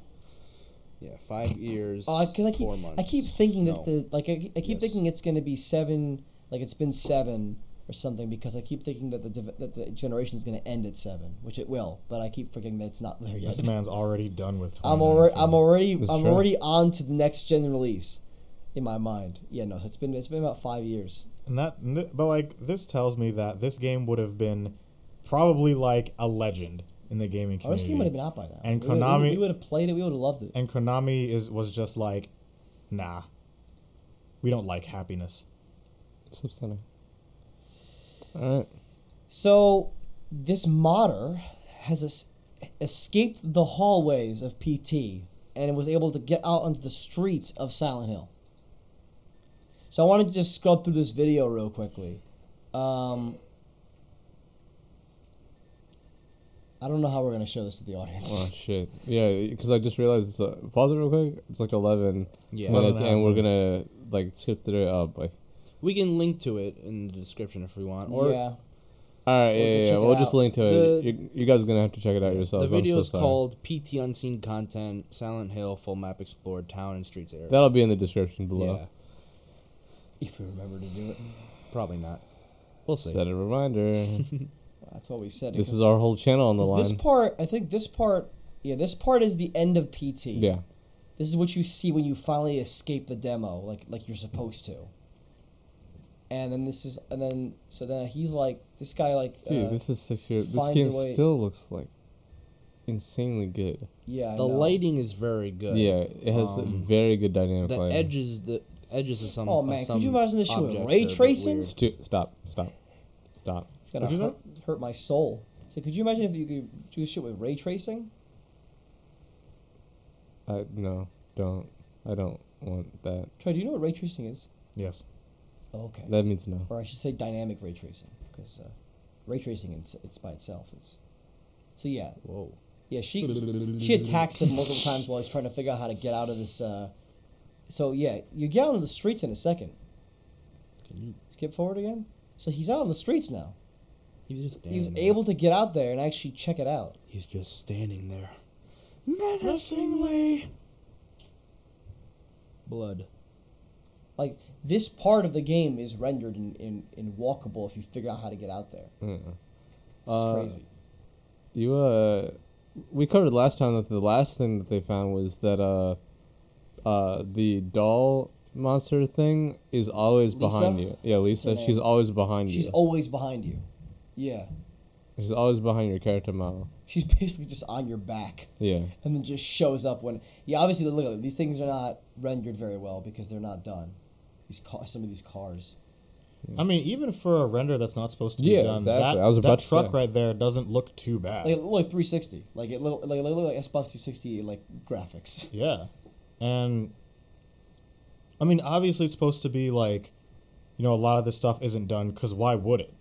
Yeah, five years. oh, because I keep four months. I keep thinking that No. the like I, I keep Yes. thinking it's gonna be seven. Like it's been seven or something because I keep thinking that the div- that the generation is gonna end at seven, which it will. But I keep forgetting that it's not there yet. This man's already done with. I'm already I'm already That's I'm true. already on to the next gen release, in my mind. Yeah, no, it's been it's been about five years. And that, but like this tells me that this game would have been probably like a legend in the gaming Oh, this community. game would have been out by now. And We would've- Konami- we, we would have played it. We would have loved it. and Konami is was just like, nah, we don't like happiness. Substandard. All right. So, this modder has es- escaped the hallways of PT and was able to get out onto the streets of Silent Hill. So I want to just scrub through this video real quickly. Um, I don't know how we're gonna show this to the audience. Oh shit! Yeah, because I just realized it's uh, pause it real quick. It's like eleven Yeah. minutes, and we're gonna like skip through it. Oh boy! We can link to it in the description if we want. Or yeah, All right, We'll yeah, yeah, yeah. We'll just link to The- it. You, you guys are gonna have to check it out yourself. the I'm so video is sorry. called PT Unseen Content, Silent Hill, Full Map Explored, Town and Streets area. That'll be in the description below. yeah, if we remember to do it, probably not. We'll see. Set a reminder. that's what we said. this is our whole channel on the line. this part. I think this part. Yeah, this part is the end of PT. yeah, This is what you see when you finally escape the demo, like like you're supposed to. And then this is, and then so then he's like, this guy like, dude, uh, this is six years. This game still looks like insanely good. yeah, I the know. lighting is very good. Yeah, it has Um, very good dynamic The lighting. edges, the edges of some. Oh man, some could you imagine this shit with ray are a bit tracing? Stu- stop! Stop! Stop! It's gonna What'd you hurt, my soul. So could you imagine if you could do shit with ray tracing? I, no, don't. I don't want that. Troy, do you know what ray tracing is? Yes. Oh, okay. That means no. or I should say dynamic ray tracing, because uh, ray tracing it's, it's by itself. It's so yeah, Whoa. yeah. She she attacks him multiple times while he's trying to figure out how to get out of this. Uh, so yeah, you get out on the streets in a second. Can you? Skip forward again. So he's out on the streets now. He was just. He was there. able to get out there and actually check it out. He's just standing there, menacingly. Blood. Like this part of the game is rendered in, in, in walkable if you figure out how to get out there. Yeah. It's Uh, crazy. You uh, we covered last time that the last thing that they found was that uh, uh, the doll monster thing is always Lisa? behind you. Yeah, Lisa. She's always behind She's you. She's always behind you. Yeah. She's always behind your character model. She's basically just on your back. Yeah. and then just shows up when yeah obviously look at it, these things are not rendered very well because they're not done these car, some of these cars I mean, even for a render that's not supposed to be Yeah, done, exactly. that, I was about that to truck say. right there doesn't look too bad. like look like 360 like it look like, it look like xbox 360 like graphics Yeah. And I mean, obviously it's supposed to be like, you know, a lot of this stuff isn't done because why would it?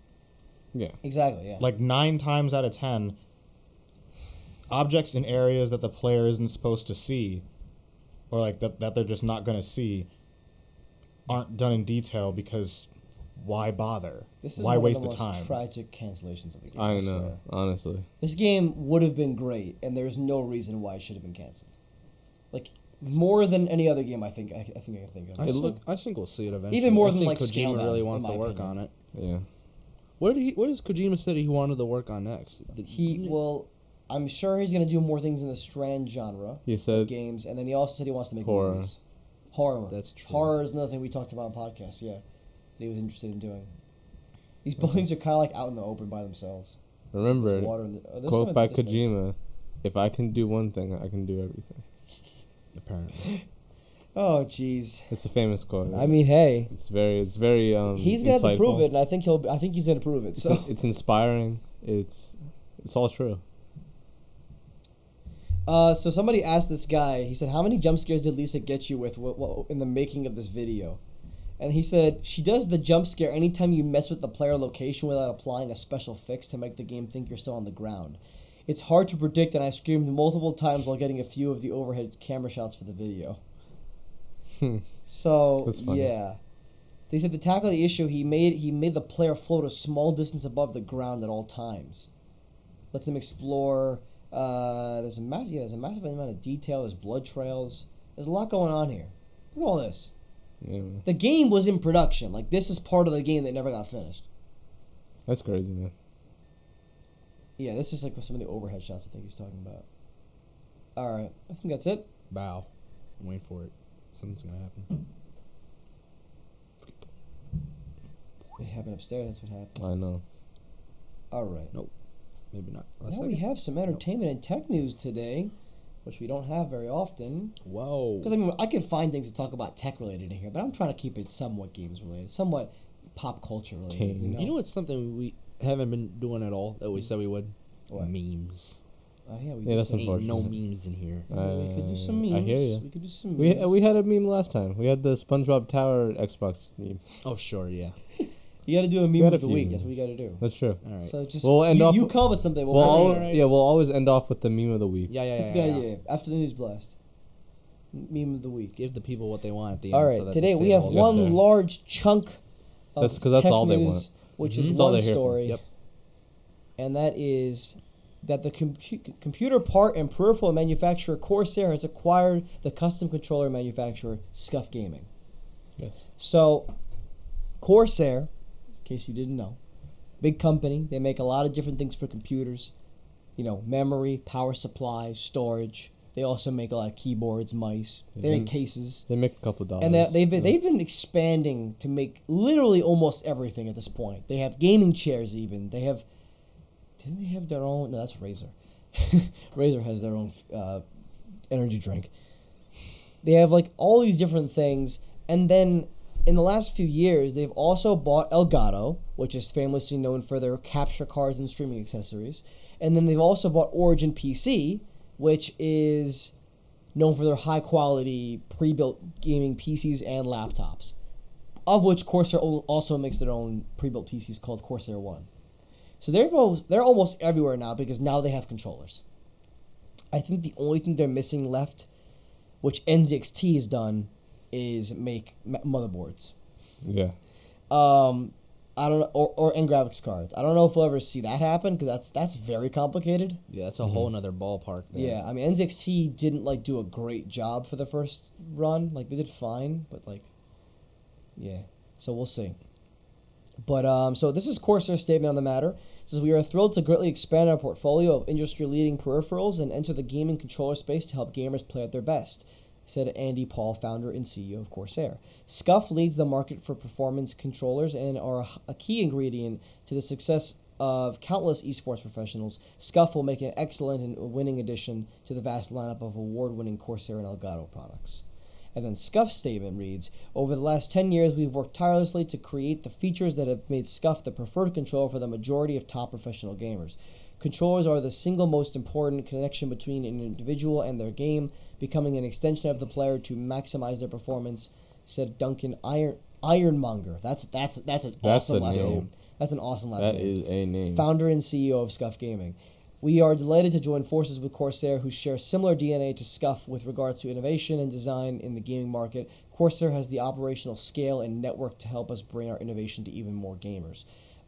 Yeah. exactly yeah Like nine times out of ten, objects in areas that the player isn't supposed to see, or like that, that they're just not going to see, aren't done in detail because why bother? this is why one waste of the the most time? tragic cancellations of the game I I, know. swear. Honestly. this game would have been great and there's no reason why it should have been canceled like more than any other game i think i, I think i can think of I, It think, look- I think we'll see it eventually. Even more I than, think like, Kojima Scalebound, really in wants my to work opinion. on it. Yeah. What did he? What does Kojima said he wanted to work on next? He well, i'm sure he's going to do more things in the strand genre He said games, and then he also said he wants to make Horror. movies. Horror. That's true. Horror is another thing we talked about on podcast. Yeah, that he was interested in doing. These buildings are kind of like out in the open by themselves. remember There's water in the, oh, quote by. Kojima, if I can do one thing, I can do everything. apparently. Oh, jeez. It's a famous quote. I mean, hey, it's very it's very um he's gonna have to prove it, and I think he'll. I think he's gonna prove it. It's, So it's inspiring. It's it's all true. Uh, so somebody asked this guy. He said, "How many jump scares did Lisa get you with w- w- in the making of this video?" And he said, "She does the jump scare anytime you mess with the player location without applying a special fix to make the game think you're still on the ground. It's hard to predict, and I screamed multiple times while getting a few of the overhead camera shots for the video." So That's funny. yeah, they said to tackle the issue, he made he made the player float a small distance above the ground at all times. Lets them explore. Uh, there's a massive, yeah, there's a massive amount of detail. There's blood trails. There's a lot going on here. Look at all this. Yeah, The game was in production. Like this is part of the game that never got finished. that's crazy, man. Yeah, this is like some of the overhead shots I think he's talking about. All right, I think that's it. Bow. I'm waiting for it. Something's gonna happen. Hmm. It happened upstairs. That's what happened. I know. All right. Nope. Maybe not. A Now we have some entertainment and tech news today, which we don't have very often. Whoa. Because I mean, I can find things to talk about tech related in here, but I'm trying to keep it somewhat games related, somewhat pop culture related. You know? You know what's something we haven't been doing at all that we hmm. said we would? What? Memes. Oh yeah, we Yeah, did that's some Ain't no memes in here. we could do some Uh, memes. I hear you. We could do some We memes. we had a meme last time. We had the SpongeBob Tower Xbox meme. Oh sure, yeah. you got to do a meme had a of the week. memes. That's what we got to do. That's true. All right. So just We'll end you, off you with- come up with something. We'll We'll cover al- it. alright. yeah, we'll always end off with the meme of the week. Yeah, yeah, That's yeah. a good yeah. After the news blast, meme of the week. Give the people what they want at the end. All right. so that today we have the Yes, one sir. large chunk of That's 'cause that's tech all they news, which Mhm. is That's one they're here for. story, Yep. and that is that the compu- computer part and peripheral manufacturer Corsair has acquired the custom controller manufacturer Scuff Gaming. Yes. So, Corsair, in case you didn't know, big company. They make a lot of different things for computers. You know, memory, power supply, storage. They also make a lot of keyboards, mice. They make cases. They make a couple dollars. And they, they've been, Yeah. they've been expanding to make literally almost everything at this point. They have gaming chairs even. They have didn't they have their own? No, that's Razer. Razer has their own uh, energy drink. They have like all these different things, and then in the last few years, they've also bought Elgato, which is famously known for their capture cards and streaming accessories, and then they've also bought Origin PC, which is known for their high quality pre-built gaming PCs and laptops, of which Corsair also makes their own pre-built PCs called Corsair One. So they're almost, they're almost everywhere now because now they have controllers. I think the only thing they're missing left, which NZXT has done, is make motherboards. Yeah. Um, I don't know, or, or and graphics cards. I don't know if we'll ever see that happen because that's that's very complicated. Yeah, that's a whole nother ballpark. There. Yeah, I mean NZXT didn't like do a great job for the first run. Like they did fine, but like, yeah. So we'll see. But um, so this is Corsair's statement on the matter. It says we are thrilled to greatly expand our portfolio of industry-leading peripherals and enter the gaming controller space to help gamers play at their best. Said Andy Paul, founder and CEO of Corsair. Scuff leads the market for performance controllers and are a key ingredient to the success of countless esports professionals. Scuff will make an excellent and winning addition to the vast lineup of award-winning Corsair and Elgato products. And then Scuff's statement reads Over the last 10 years, we've worked tirelessly to create the features that have made Scuff the preferred controller for the majority of top professional gamers. Controllers are the single most important connection between an individual and their game, becoming an extension of the player to maximize their performance, said Duncan Iron Ironmonger. That's that's that's an That's awesome last name. name. That's an awesome last That name is a name. founder and CEO of Scuff Gaming. We are delighted to join forces with Corsair, who share similar DNA to Scuff with regards to innovation and design in the gaming market. Corsair has the operational scale and network to help us bring our innovation to even more gamers.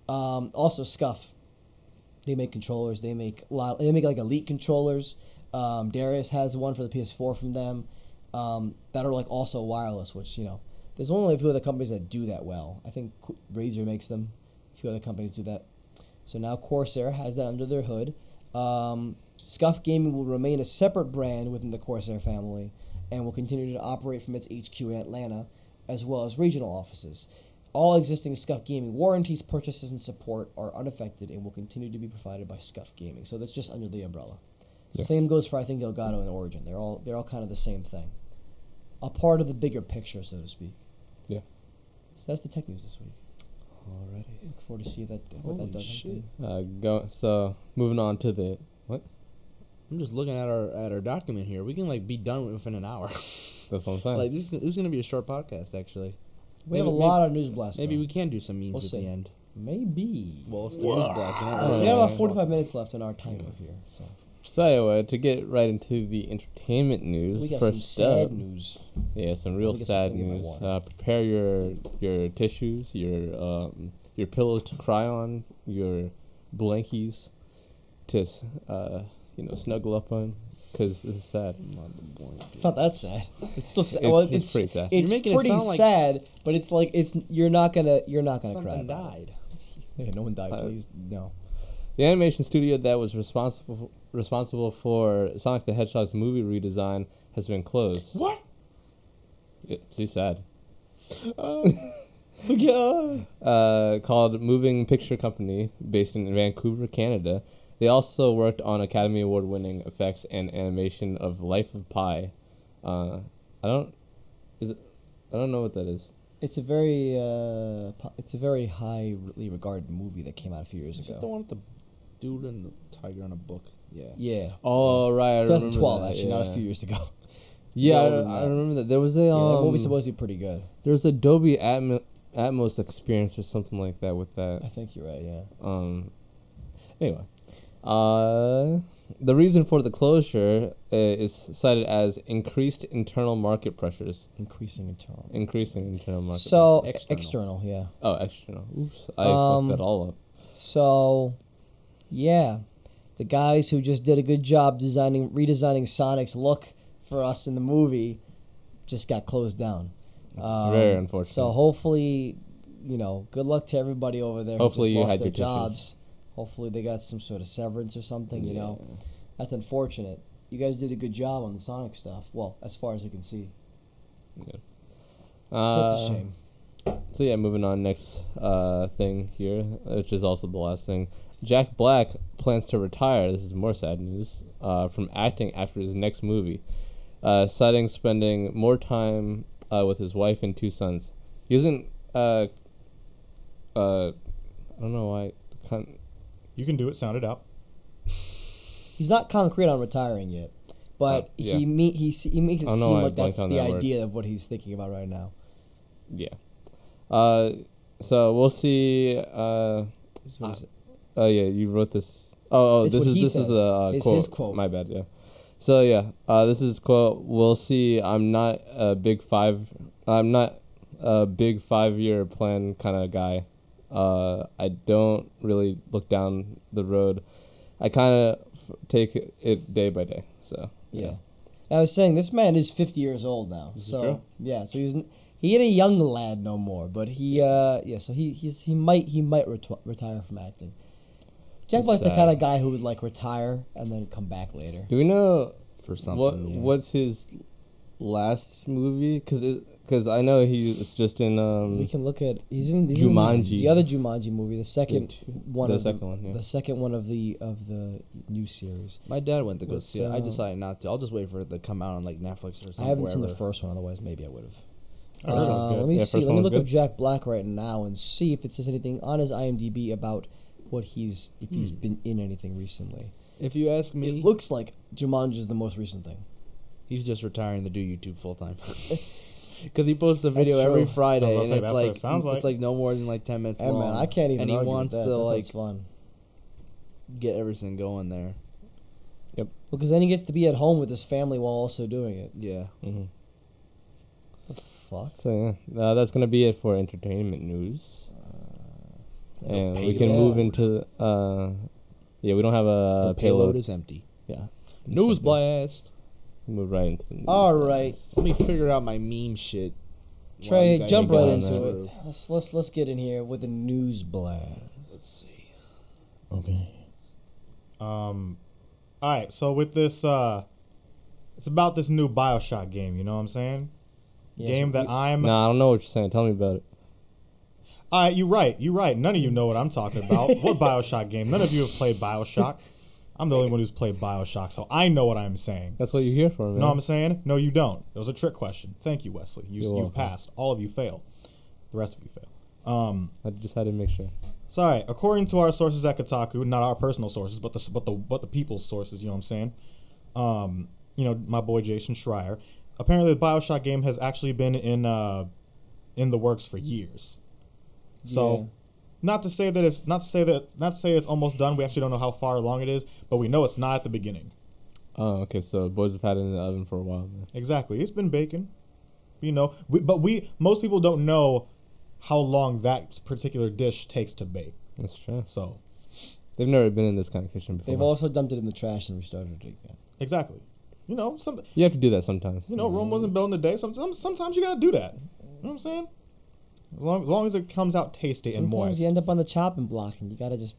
Um, also, Scuff, they make controllers. They make lot. They make like elite controllers. Um, Darius has one for the PS4 from them um, that are like also wireless, which you know, there's only a few other companies that do that well. I think Razer makes them. A few other companies do that. So now Corsair has that under their hood. Um, Scuff Gaming will remain a separate brand within the Corsair family and will continue to operate from its HQ in Atlanta, as well as regional offices. All existing Scuff Gaming warranties, purchases, and support are unaffected and will continue to be provided by Scuff Gaming. So that's just under the umbrella. Yeah. Same goes for I think Elgato and Origin. They're all they're all kind of the same thing. A part of the bigger picture, so to speak. Yeah. So that's the tech news this week. Alrighty. Look forward to see that what Holy that does. shit. Uh, go. So moving on to the what? I'm just looking at our at our document here. We can like be done within an hour. That's what I'm saying. like this, this is gonna be a short podcast actually. We have a Maybe- lot of news blasts. Maybe though. we can do some memes We'll at see. the end. maybe. Well, it's the news blast. You're not we really got about forty-five minutes left in our timer here, so so anyway, to get right into the entertainment news. we got some first sad up, news. Yeah, some real sad some- we get my news. Uh, prepare your your tissues, your um, your pillow to cry on, your blankies to uh, you know snuggle up on, because this is sad. It's not that sad. It's still sad. It's- well, it's it's pretty sad. It's You're making it pretty sound like- but it's like it's you're not gonna you're not gonna cry. Something died. Yeah, no one died. Uh, Please no. The animation studio that was responsible responsible for Sonic the Hedgehog's movie redesign has been closed. What? Yeah, see, sad. Forget. uh, called Moving Picture Company, based in Vancouver, Canada. They also worked on Academy Award winning effects and animation of Life of Pi. Uh, I don't, is it? I don't know what that is. It's a very uh, it's a very highly regarded movie that came out a few years Is it ago. the one with the Dude and the tiger on a book. Yeah. Yeah. Oh right, I remember 2012, that, actually, not a few years ago. It's Yeah, I, I remember that. There was a Yeah, um, that movie's supposed to be pretty good. there was a Dolby Atmos, Atmos experience or something like that with that. I think you're right. Yeah. Um. Anyway, uh, the reason for the closure uh, is cited as increased internal market pressures. Increasing internal. Increasing internal market. So External. external. yeah. oh, external. Oops, I Um, fucked that all up. So, yeah, the guys who just did a good job designing, redesigning Sonic's look for us in the movie, just got closed down. It's Um, very unfortunate. So hopefully, you know, good luck to everybody over there. Hopefully who you lost had their jobs. Hopefully they got some sort of severance or something. You know, that's unfortunate. You guys did a good job on the Sonic stuff. Well, as far as we can see, Uh, that's a shame. So yeah, moving on. Next uh, thing here, which is also the last thing. Jack Black plans to retire. This is more sad news. Uh, from acting after his next movie, uh, citing spending more time uh, with his wife and two sons. He isn't. Uh, uh, I don't know why. Con- You can do it. Sound it out. He's not concrete on retiring yet, but Oh, yeah. he me he se- he makes it I don't know seem like that's the that word. idea of what he's thinking about right now. yeah. Uh, so we'll see. Uh, Oh yeah, you wrote this. Oh, oh, this is this says. is the uh, It's quote. his quote. My bad. Yeah. So yeah, uh, this is quote. We'll see. I'm not a big five. I'm not a big five year plan kind of guy. Uh, I don't really look down the road. I kind of f- take it day by day. So Yeah. I was saying this man is 50 years old now. Is so true. yeah, so he's he ain't a young lad no more, but he uh yeah, so he he's he might he might reti- retire from acting. Jack Black's the kind of guy who would like retire and then come back later. Do we know For something. what yeah. what's his last movie? Cause because I know he was just in um. we can look at he's in he's in Jumanji. the other Jumanji movie, the second two- one the of second the, one, yeah. the second one of the of the new series. My dad went to go What's, see it. I uh, decided not to. I'll just wait for it to come out on like Netflix or something. I haven't seen the first one, otherwise maybe I would have. I heard it was Uh, let me Yeah, see. Let me one was look up. Jack Black right now and see if it says anything on his IMDb about what he's if he's Hmm. been in anything recently. If you ask me, It looks like Jumanji is the most recent thing. he's just retiring to do YouTube full time. Because he posts a video every. Friday, and was it's about to say, that's what like it sounds it's like. like no more than like ten minutes Hey long. man, I can't even and he argue wants with that. to that like fun. get everything going there. Yep. Because then he gets to be at home with his family while also doing it. Yeah. mhm. What the fuck? So yeah, uh, that's gonna be it for entertainment news. And we can move into uh, yeah, we don't have a the payload is empty. yeah. News Something. blast. Move right into the news. All right. Let me figure out my meme shit. while Trey, guys jump are right going into through. it. Let's let's let's get in here with the news blast. Let's see. Okay. Um, all right. So with this, uh, it's about this new Bioshock game. You know what I'm saying? game that I'm. Nah, I don't know what you're saying. Tell me about it. All right, you're right. You're right. None of you know what I'm talking about. what Bioshock game? None of you have played Bioshock. I'm the only one who's played Bioshock, so I know what I'm saying. That's what you're here for, man. You know what I'm saying? No, you don't. It was a trick question. Thank you, Wesley. You, You're you've welcome. passed. All of you fail. The rest of you fail. Um, I just had to make sure. Sorry, according to our sources at Kotaku, not our personal sources, but the but the but the people's sources. You know what I'm saying? Um, you know, my boy Jason Schreier. Apparently, the Bioshock game has actually been in uh, in the works for years. So, Yeah. not to say that it's not to say that not to say it's almost done. We actually don't know how far along it is, but we know it's not at the beginning. Oh, okay. So boys have had it in the oven for a while, man. Exactly, it's been baking. You know, we, but we most people don't know how long that particular dish takes to bake. That's true. So, They've never been in this kind of kitchen before. They've also dumped it in the trash and restarted it again. exactly. You know, some you have to do that sometimes. You know, Rome wasn't built in a day. Some, some, sometimes you gotta do that. You know what I'm saying? As long, as long as it comes out tasty and Sometimes moist. you end up on the chopping block and you gotta just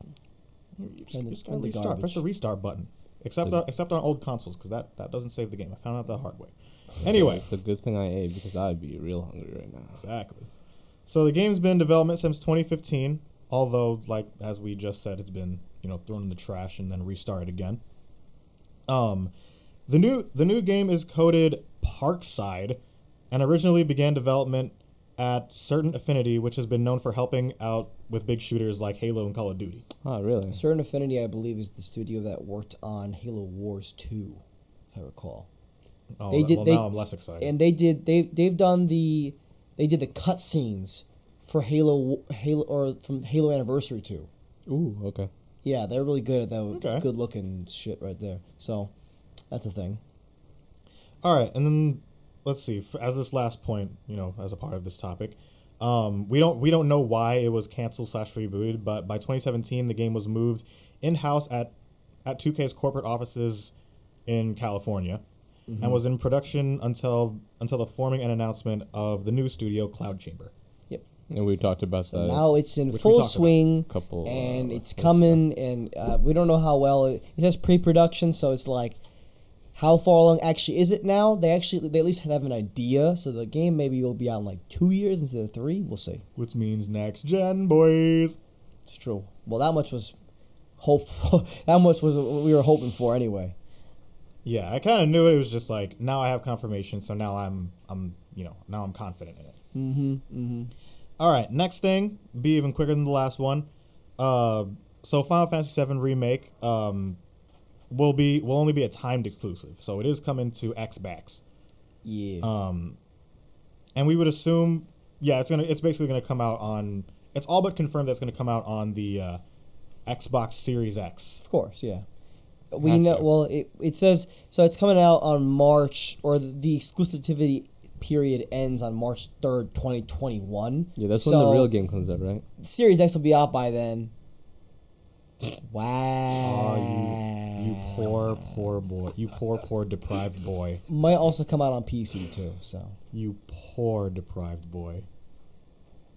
You just, you just gotta and restart. Press the restart button. Except So- on, except on old consoles, because that, that doesn't save the game. I found out the hard way. Anyway, it's a good thing I ate because I'd be real hungry right now. exactly. So the game's been in development since 2015. Although, like as we just said, it's been you know thrown in the trash and then restarted again. Um, the new the new game is coded Parkside, and originally began development at Certain Affinity, which has been known for helping out with big shooters like Halo and Call of Duty. Oh, really? Certain Affinity, I believe, is the studio that worked on Halo Wars 2, if I recall. Oh, They did- well, they- now I'm less excited. And they did they they've done the they did the cutscenes for Halo Halo or from Halo Anniversary 2. Ooh, okay. Yeah, they're really good at that. Okay. Good looking shit right there. So that's a thing. All right, and then let's see. As this last point, you know, as a part of this topic, um, we don't we don't know why it was canceled slash rebooted, but by 2017, the game was moved in house at at 2K's corporate offices in California, and was in production until until the forming and announcement of the new studio Cloud Chamber. Yep, and we talked about So that. now it's in full swing, Couple, and uh, it's weeks coming, and uh, we don't know how well it, it says pre-production. So it's like, how far along actually is it now? They actually they at least have an idea. So the game maybe will be out in like two years instead of three. We'll see. Which means next gen, boys. It's true. Well, that much was hopeful. that much was what we were hoping for anyway. Yeah, I kind of knew it. It was just like now I have confirmation, so now I'm I'm you know now I'm confident in it. Mm-hmm. Mm-hmm. All right, next thing, be even quicker than the last one. Uh, so Final Fantasy VII remake um, will be will only be a timed exclusive, so it is coming to Xbox, Yeah. um, and we would assume, yeah, it's gonna it's basically gonna come out on. It's all but confirmed that it's gonna come out on the uh, Xbox Series X. Of course, yeah. We Have know. to. Well, it, it says so. It's coming out on March, or the, the exclusivity period ends on March third, twenty twenty one. Yeah, that's when the real game comes out, right? Series X will be out by then. Wow. Oh, you you poor poor boy, you poor poor deprived boy, Might also come out on PC too. So you poor deprived boy.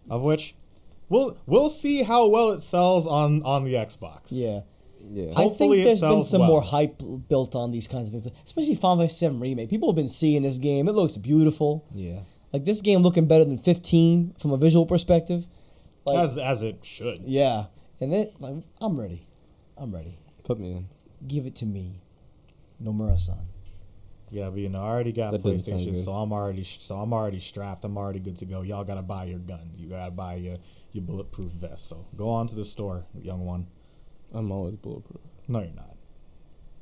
Of which, we'll we'll see how well it sells on on the Xbox. yeah. Yeah. I think there's been some well. more hype built on these kinds of things, especially Final Fantasy VII Remake. People have been seeing this game. It looks beautiful. Yeah. Like this game looking better than 15 from a visual perspective. Like, as as it should. yeah, and then like I'm ready. I'm ready. Put me in. Give it to me, Nomura-san. Yeah, but you know, I already got That PlayStation, so I'm already so I'm already strapped. I'm already good to go. Y'all gotta buy your guns. You gotta buy your your bulletproof vest. So go on to the store, young one. I'm always bulletproof. No, you're not.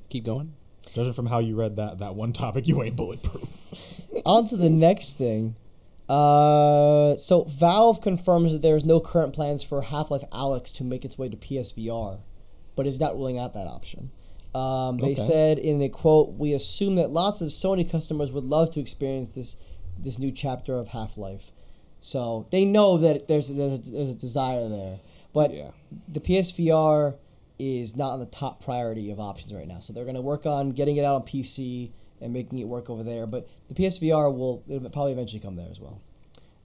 Keep going. Judging from how you read that that one topic, you ain't bulletproof. On to the next thing. Uh, so Valve confirms that there is no current plans for Half-Life Alyx to make its way to PSVR, but is not ruling out that option. Um, they Okay. said in a quote, "We assume that lots of Sony customers would love to experience this this new chapter of Half-Life." So they know that there's there's a, there's a desire there, but Yeah. the PSVR is not on the top priority of options right now. So they're going to work on getting it out on PC and making it work over there. But the PSVR will it'll probably eventually come there as well.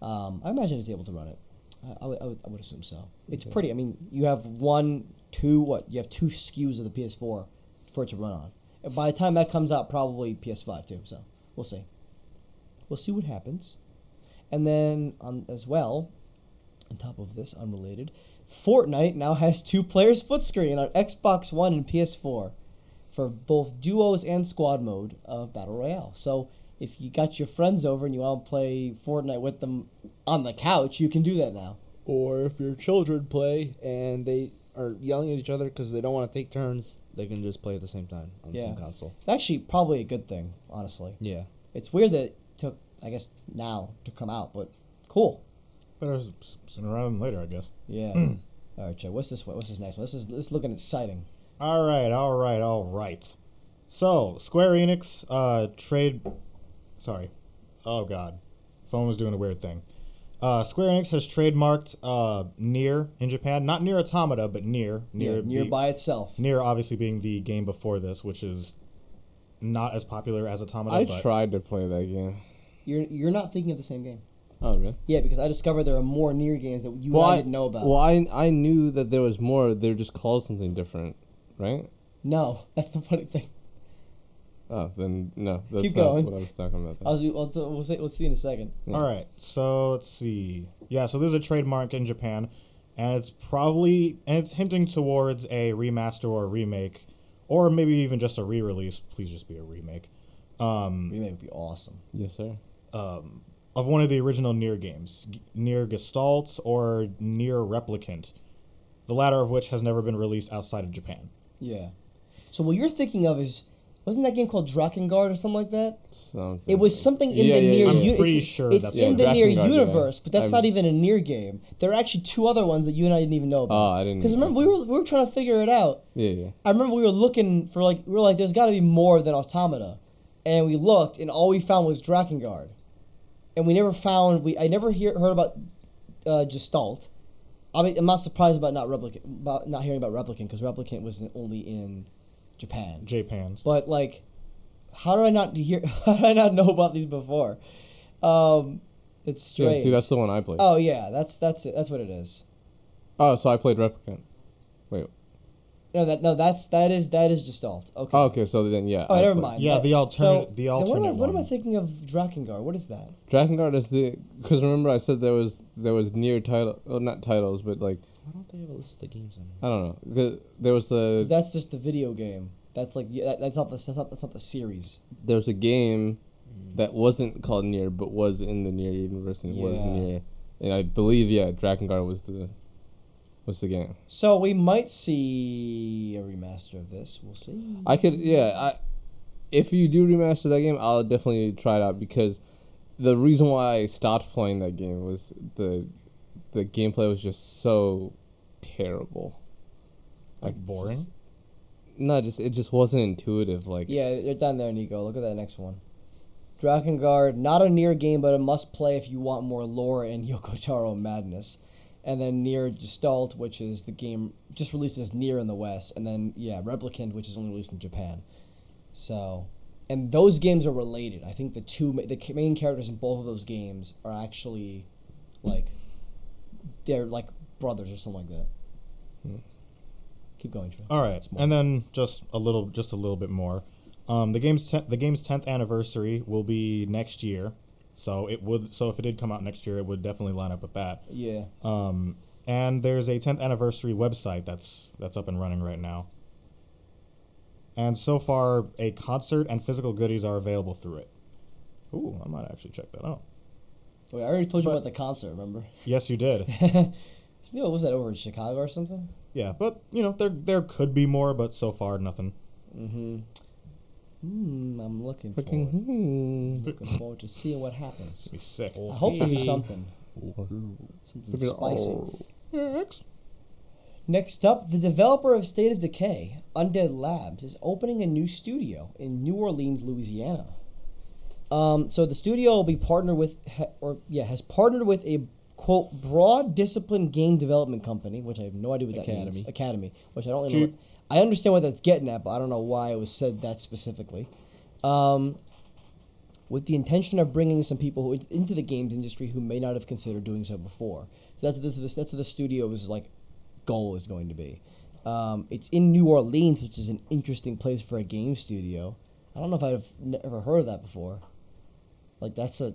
Um, I imagine it's able to run it. I, I, would, I, would, I would assume so. It's pretty. I mean, you have one, two. What you have two SKUs of the PS4 for it to run on. And by the time that comes out, probably PS5 too. So we'll see. We'll see what happens. And then on as well, on top of this, unrelated, Fortnite now has two players foot screen on Xbox One and PS4 for both duos and squad mode of Battle Royale. So if you got your friends over and you want to play Fortnite with them on the couch, you can do that now. Or if your children play and they are yelling at each other because they don't want to take turns, they can just play at the same time on the Yeah. same console. It's actually probably a good thing, honestly. Yeah. It's weird that it took, I guess, now to come out, but cool. Better s- sooner rather than later, I guess. Yeah. Hmm. All right, Joe. What's this? What's this next one? This is this is looking exciting. All right, all right, all right. So Square Enix uh, trade. Sorry. Oh God, phone was doing a weird thing. Uh, Square Enix has trademarked uh, NieR in Japan, not NieR Automata, but NieR. NieR, NieR, NieR the- by itself. NieR obviously being the game before this, which is not as popular as Automata. I but tried to play that game. You're you're not thinking of the same game. Oh, really? Yeah, because I discovered there are more NieR games that you and I didn't know about. Well, I I knew that there was more. They're just called something different, right? No, that's the funny thing. Oh, then no, that's Keep not going. what I was talking about. then. I was, we'll, we'll, we'll, see, we'll see in a second. All right, so let's see. Yeah, so there's a trademark in Japan, and it's probably and it's hinting towards a remaster or a remake, or maybe even just a re-release. Please just be a remake. Um, Remake would be awesome. yes, sir. Um, of one of the original NieR games, NieR Gestalt or NieR Replicant, the latter of which has never been released outside of Japan. Yeah. So what you're thinking of is wasn't that game called Drakengard or something like that? Something. It was something in Yeah, the yeah, NieR. yeah. I'm pretty it's, sure it's that's in the NieR Drakengard, universe, but that's I'm- not even a NieR game. There are actually two other ones that you and I didn't even know about. Oh, I didn't Because remember we were we were trying to figure it out. Yeah, yeah. I remember we were looking for like we were like, there's got to be more than Automata, and we looked, and all we found was Drakengard, and we never found we I never hear, heard about uh, Gestalt. I mean, I'm not surprised about not replicant about not hearing about Replicant because Replicant was only in Japan. Japans. But like, how did I not hear? How did I not know about these before? Um, it's Yeah, strange. see, that's the one I played. oh yeah, that's that's it. That's what it is. Oh, so I played Replicant. Wait. No, that no, that's that is that is Gestalt. Okay. Oh, okay, so then, yeah. Oh, I never played- mind. Yeah, That- the alternate- the then what am I- alternate What am I thinking of Drakengard? What is that? Drakengard is the. Because remember I said there was there was NieR title. Well, not titles, but like, Why don't they have a list of games on here? I don't know. The, there was the. that's just the video game. That's like yeah, that, that's not the that's not, that's not the series. There was a game hmm. that wasn't called NieR, but was in the NieR universe and was Yeah. NieR. And I believe, yeah, Drakengard was the. Was the game. So we might see a remaster of this. We'll see. I could, yeah. I, if you do remaster that game, I'll definitely try it out because the reason why I stopped playing that game was the the gameplay was just so terrible. Like boring. No, just it just wasn't intuitive. Like Yeah, you're down there, Nico. Look at that next one. Drakengard, not a NieR game, but a must play if you want more lore and Yoko Taro madness. And then NieR Gestalt, which is the game just released as NieR in the West. And then, yeah, Replicant, which is only released in Japan. So, and those games are related. I think the two, the main characters in both of those games are actually, like, they're like brothers or something like that. Keep going, Trey. All right, and then just a little, just a little bit more. Um, the game's ten- the game's tenth anniversary will be next year, so it would. So if it did come out next year, it would definitely line up with that. Yeah. Um, and there's a tenth anniversary website that's that's up and running right now. And so far, a concert and physical goodies are available through it. Ooh, I might actually check that out. Wait, I already told you But- about the concert, remember? Yes, you did. You know, was that over in Chicago or something? yeah, but you know there there could be more, but so far nothing. Mm-hmm. Hmm, I'm looking fucking. forward. Hmm. looking forward to seeing what happens. Be sick. I hope they do Hey. something. Something spicy. Next. Next up, the developer of State of Decay, Undead Labs, is opening a new studio in New Orleans, Louisiana. Um, so the studio will be partnered with, ha- or yeah, has partnered with a quote broad discipline game development company, which I have no idea what that means. Academy. Academy, which I don't really know. Cheap. What, I understand what that's getting at, but I don't know why it was said that specifically. Um, with the intention of bringing some people who, into the games industry who may not have considered doing so before. So that's this, that's what the studio's like goal is going to be. Um, it's in New Orleans, which is an interesting place for a game studio. I don't know if I've never heard of that before. Like that's a,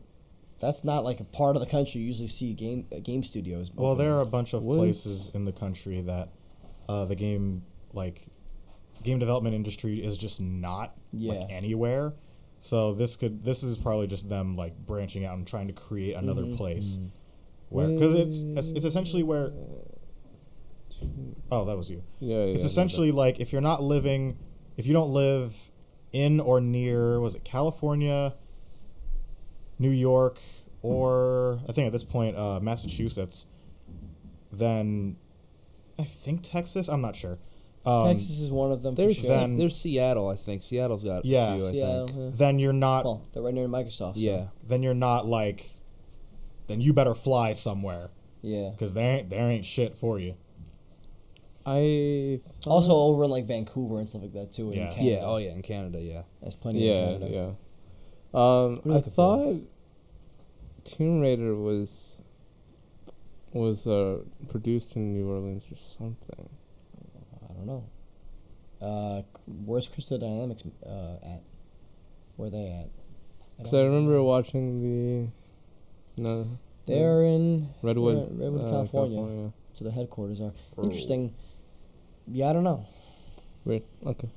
that's not like a part of the country you usually see game uh, game studios. Well, there are a bunch of What? places in the country that uh, the game like game development industry is just not Yeah. like anywhere. So this could this is probably just them like branching out and trying to create another Mhm. place where because it's it's it's essentially where. Oh, that was you. Yeah, yeah. It's essentially like if you're not living, if you don't live in or near, was it California, New York, or I think at this point uh, Massachusetts, then I think Texas. I'm not sure. Um, Texas is one of them. For There's sure. Then- there's Seattle, I think. Seattle's got Yeah. a few, I yeah, think. Then you're not. well, they're right near Microsoft. So. Yeah. Then you're not like. Then you better fly somewhere yeah. because there ain't there ain't shit for you. I. Also over in like Vancouver and stuff like that too. In Yeah. Canada. Yeah, oh yeah, in Canada, yeah. There's plenty in Yeah, Canada. yeah. Um, What are you I looking for? thought Tomb Raider was was uh, produced in New Orleans or something. I don't know. Uh, where's Crystal Dynamics uh, at? Where are they at? Because I remember watching the no They're in Redwood, in Redwood, uh, California. so their headquarters are. Interesting. Yeah, I don't know. Weird. Okay.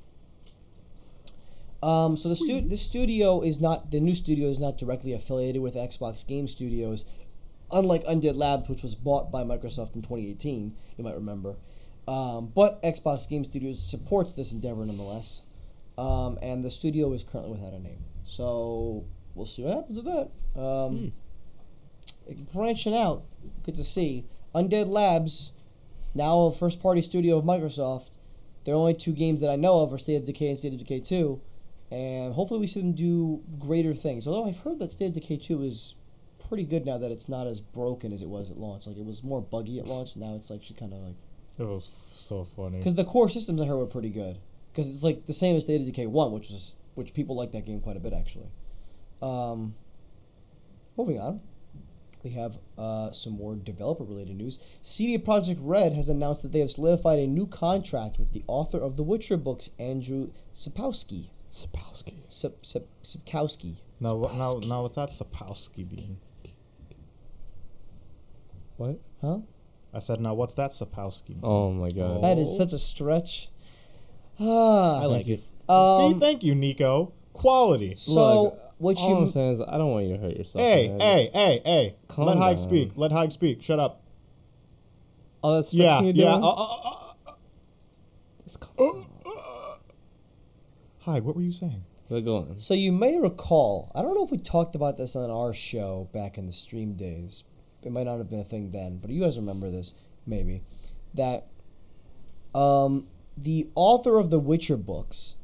Um, so the stu- the studio is not the new studio is not directly affiliated with Xbox Game Studios, unlike Undead Labs, which was bought by Microsoft in 2018. You might remember, um, but Xbox Game Studios supports this endeavor nonetheless, um, and the studio is currently without a name. So we'll see what happens with that. Um, Branching out, good to see. Undead Labs, now a first party studio of Microsoft. The only two games that I know of are State of Decay and State of Decay 2. And hopefully we see them do greater things. Although I've heard that State of Decay 2 is pretty good now that it's not as broken as it was at launch. Like it was more buggy at launch. Now it's like she kind of like It was so funny. because the core systems I heard were pretty good. Because it's like the same as State of Decay One, which was which people like that game quite a bit actually. Um, moving on, we have uh, some more developer related news. CD Projekt Red has announced that they have solidified a new contract with the author of the Witcher books, Andrew Sapkowski. Sapowski. Sap, Sap, Sapkowski. Now, what- now, now, with that Sapowski being, What? Huh? I said, now what's that Sapowski? Oh my god. That is such a stretch. Ah. I like it. Um, See, thank you, Nico. Quality. so Look, what All you I'm saying is, I don't want you to hurt yourself. Hey, man. hey, hey, hey. Calm Let Hike down. speak. Let Hike speak. Shut up. Oh, that's Yeah, you're yeah. doing? Uh, uh, uh, Just calm uh, down. uh. Hike, what were you saying? But go on. So you may recall, I don't know if we talked about this on our show back in the stream days. It might not have been a thing then, but you guys remember this, maybe. That um, the author of the Witcher books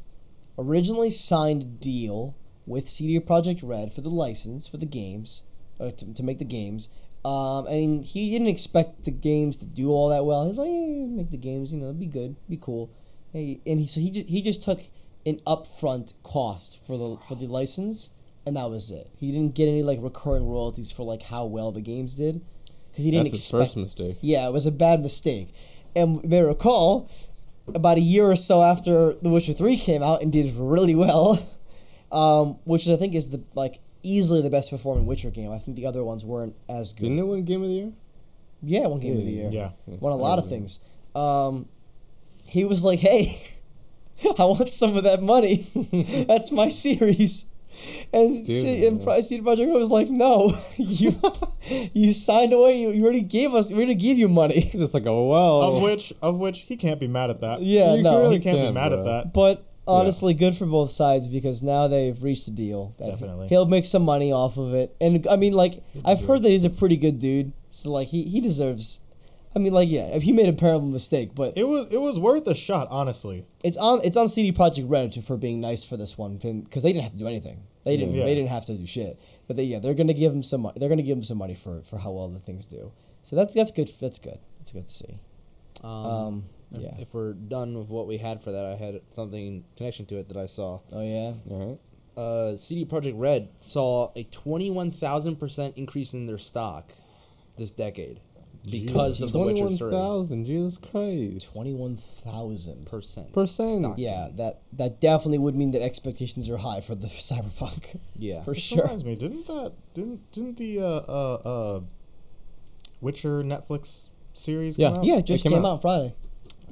originally signed a deal with CD Projekt Red for the license for the games, uh, to, to make the games. Um, and he didn't expect the games to do all that well. He's like, yeah, make the games, you know, be good, be cool. Hey, and he so he just he just took an upfront cost for the for the license, and that was it. He didn't get any like recurring royalties for like how well the games did, because he didn't That's his first mistake. Yeah, it was a bad mistake. And they recall, about a year or so after The Witcher Three came out and did really well, um, which I think is the like easily the best performing Witcher game. I think the other ones weren't as good. Didn't it win Game of the Year? Yeah, one game of the Yeah, year. Yeah. Won a lot of things. Um, he was like, "Hey, I want some of that money. That's my series." And, Dude, C- and man. Pro- CD Projekt was like, "No, you you signed away. You, you already gave us. We already gave you money." Just like, oh well. Of which, of which, he can't be mad at that. Yeah, You no. really he can't be can't, mad bro. at that. But honestly, good for both sides because now they've reached a deal. that Definitely. he'll make some money off of it. And I mean, like I've heard that he's a pretty good dude. So like he he deserves. I mean, like yeah, if he made a terrible mistake, but It was, it was worth a shot, honestly. it's on it's on CD Projekt Red for being nice for this one because they didn't have to do anything. They didn't Yeah. they didn't have to do shit. But they yeah they're gonna give him some mo- they're gonna give him some money for for how well the things do. So that's that's good. That's good. That's good to see. Um, Um, yeah. If we're done with what we had for that, I had something in connection to it that I saw. Oh yeah. All right. Uh, CD Projekt Red saw a twenty-one thousand percent increase in their stock this decade because of The Witcher Twenty-one Three. thousand. Jesus Christ. Twenty one thousand. Percent. Percent. Stock. Yeah, that that definitely would mean that expectations are high for the Cyberpunk. Yeah. for It sure. reminds me, didn't that didn't didn't the uh uh uh Witcher Netflix series Yeah. come out? Yeah, it just It came, came out on Friday.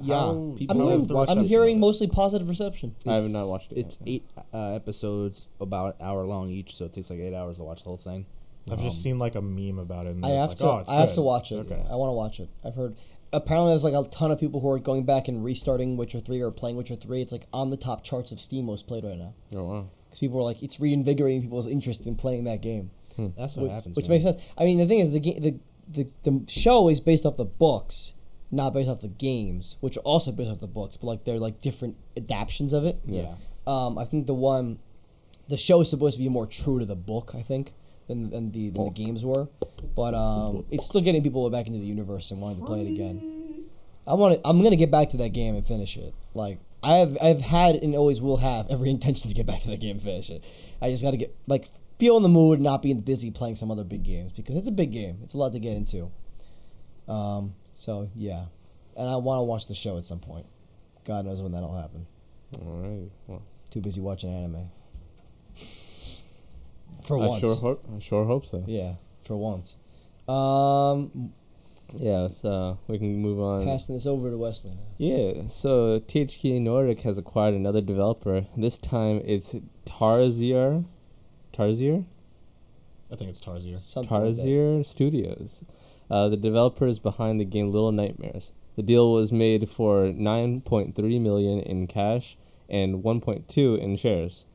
Yeah. How- people I'm How hearing, the I'm reception? hearing mostly positive reception. I have not watched it It's yet. eight uh, episodes, about an hour long each, so it takes like eight hours to watch the whole thing. I've just seen like a meme about it. And I it's have like, to. Oh, it's I have to watch it. Okay. I want to watch it. I've heard. Apparently, there's like a ton of people who are going back and restarting Witcher Three or playing Witcher Three. It's like on the top charts of Steam most played right now. Oh wow. Because people are like, it's reinvigorating people's interest in playing that game. That's what which, happens. which man. makes sense. I mean, the thing is, the, ga- the the the show is based off the books, not based off the games, which are also based off the books, but like they're like different adaptations of it. Yeah. Um, I think the one, the show is supposed to be more true to the book. I think than than the than the games were, but um, it's still getting people back into the universe and wanting to play it again. I want to. I'm gonna get back to that game and finish it. Like I have, I've had and always will have every intention to get back to that game and finish it. I just got to get like feel in the mood, and not being busy playing some other big games because it's a big game. It's a lot to get into. Um. So yeah, and I want to watch the show at some point. God knows when that'll happen. All right. Well, Too busy watching anime. For I once. sure hope. I sure hope so. Yeah, for once. Um, Yeah, so we can move on. Passing this over to Wesley. now. Yeah, so THQ Nordic has acquired another developer. This time it's Tarsier. Tarsier? I think it's Tarsier. Something like Studios. Uh, the developer is behind the game Little Nightmares. The deal was made for 9.3 million in cash and 1.2 in shares.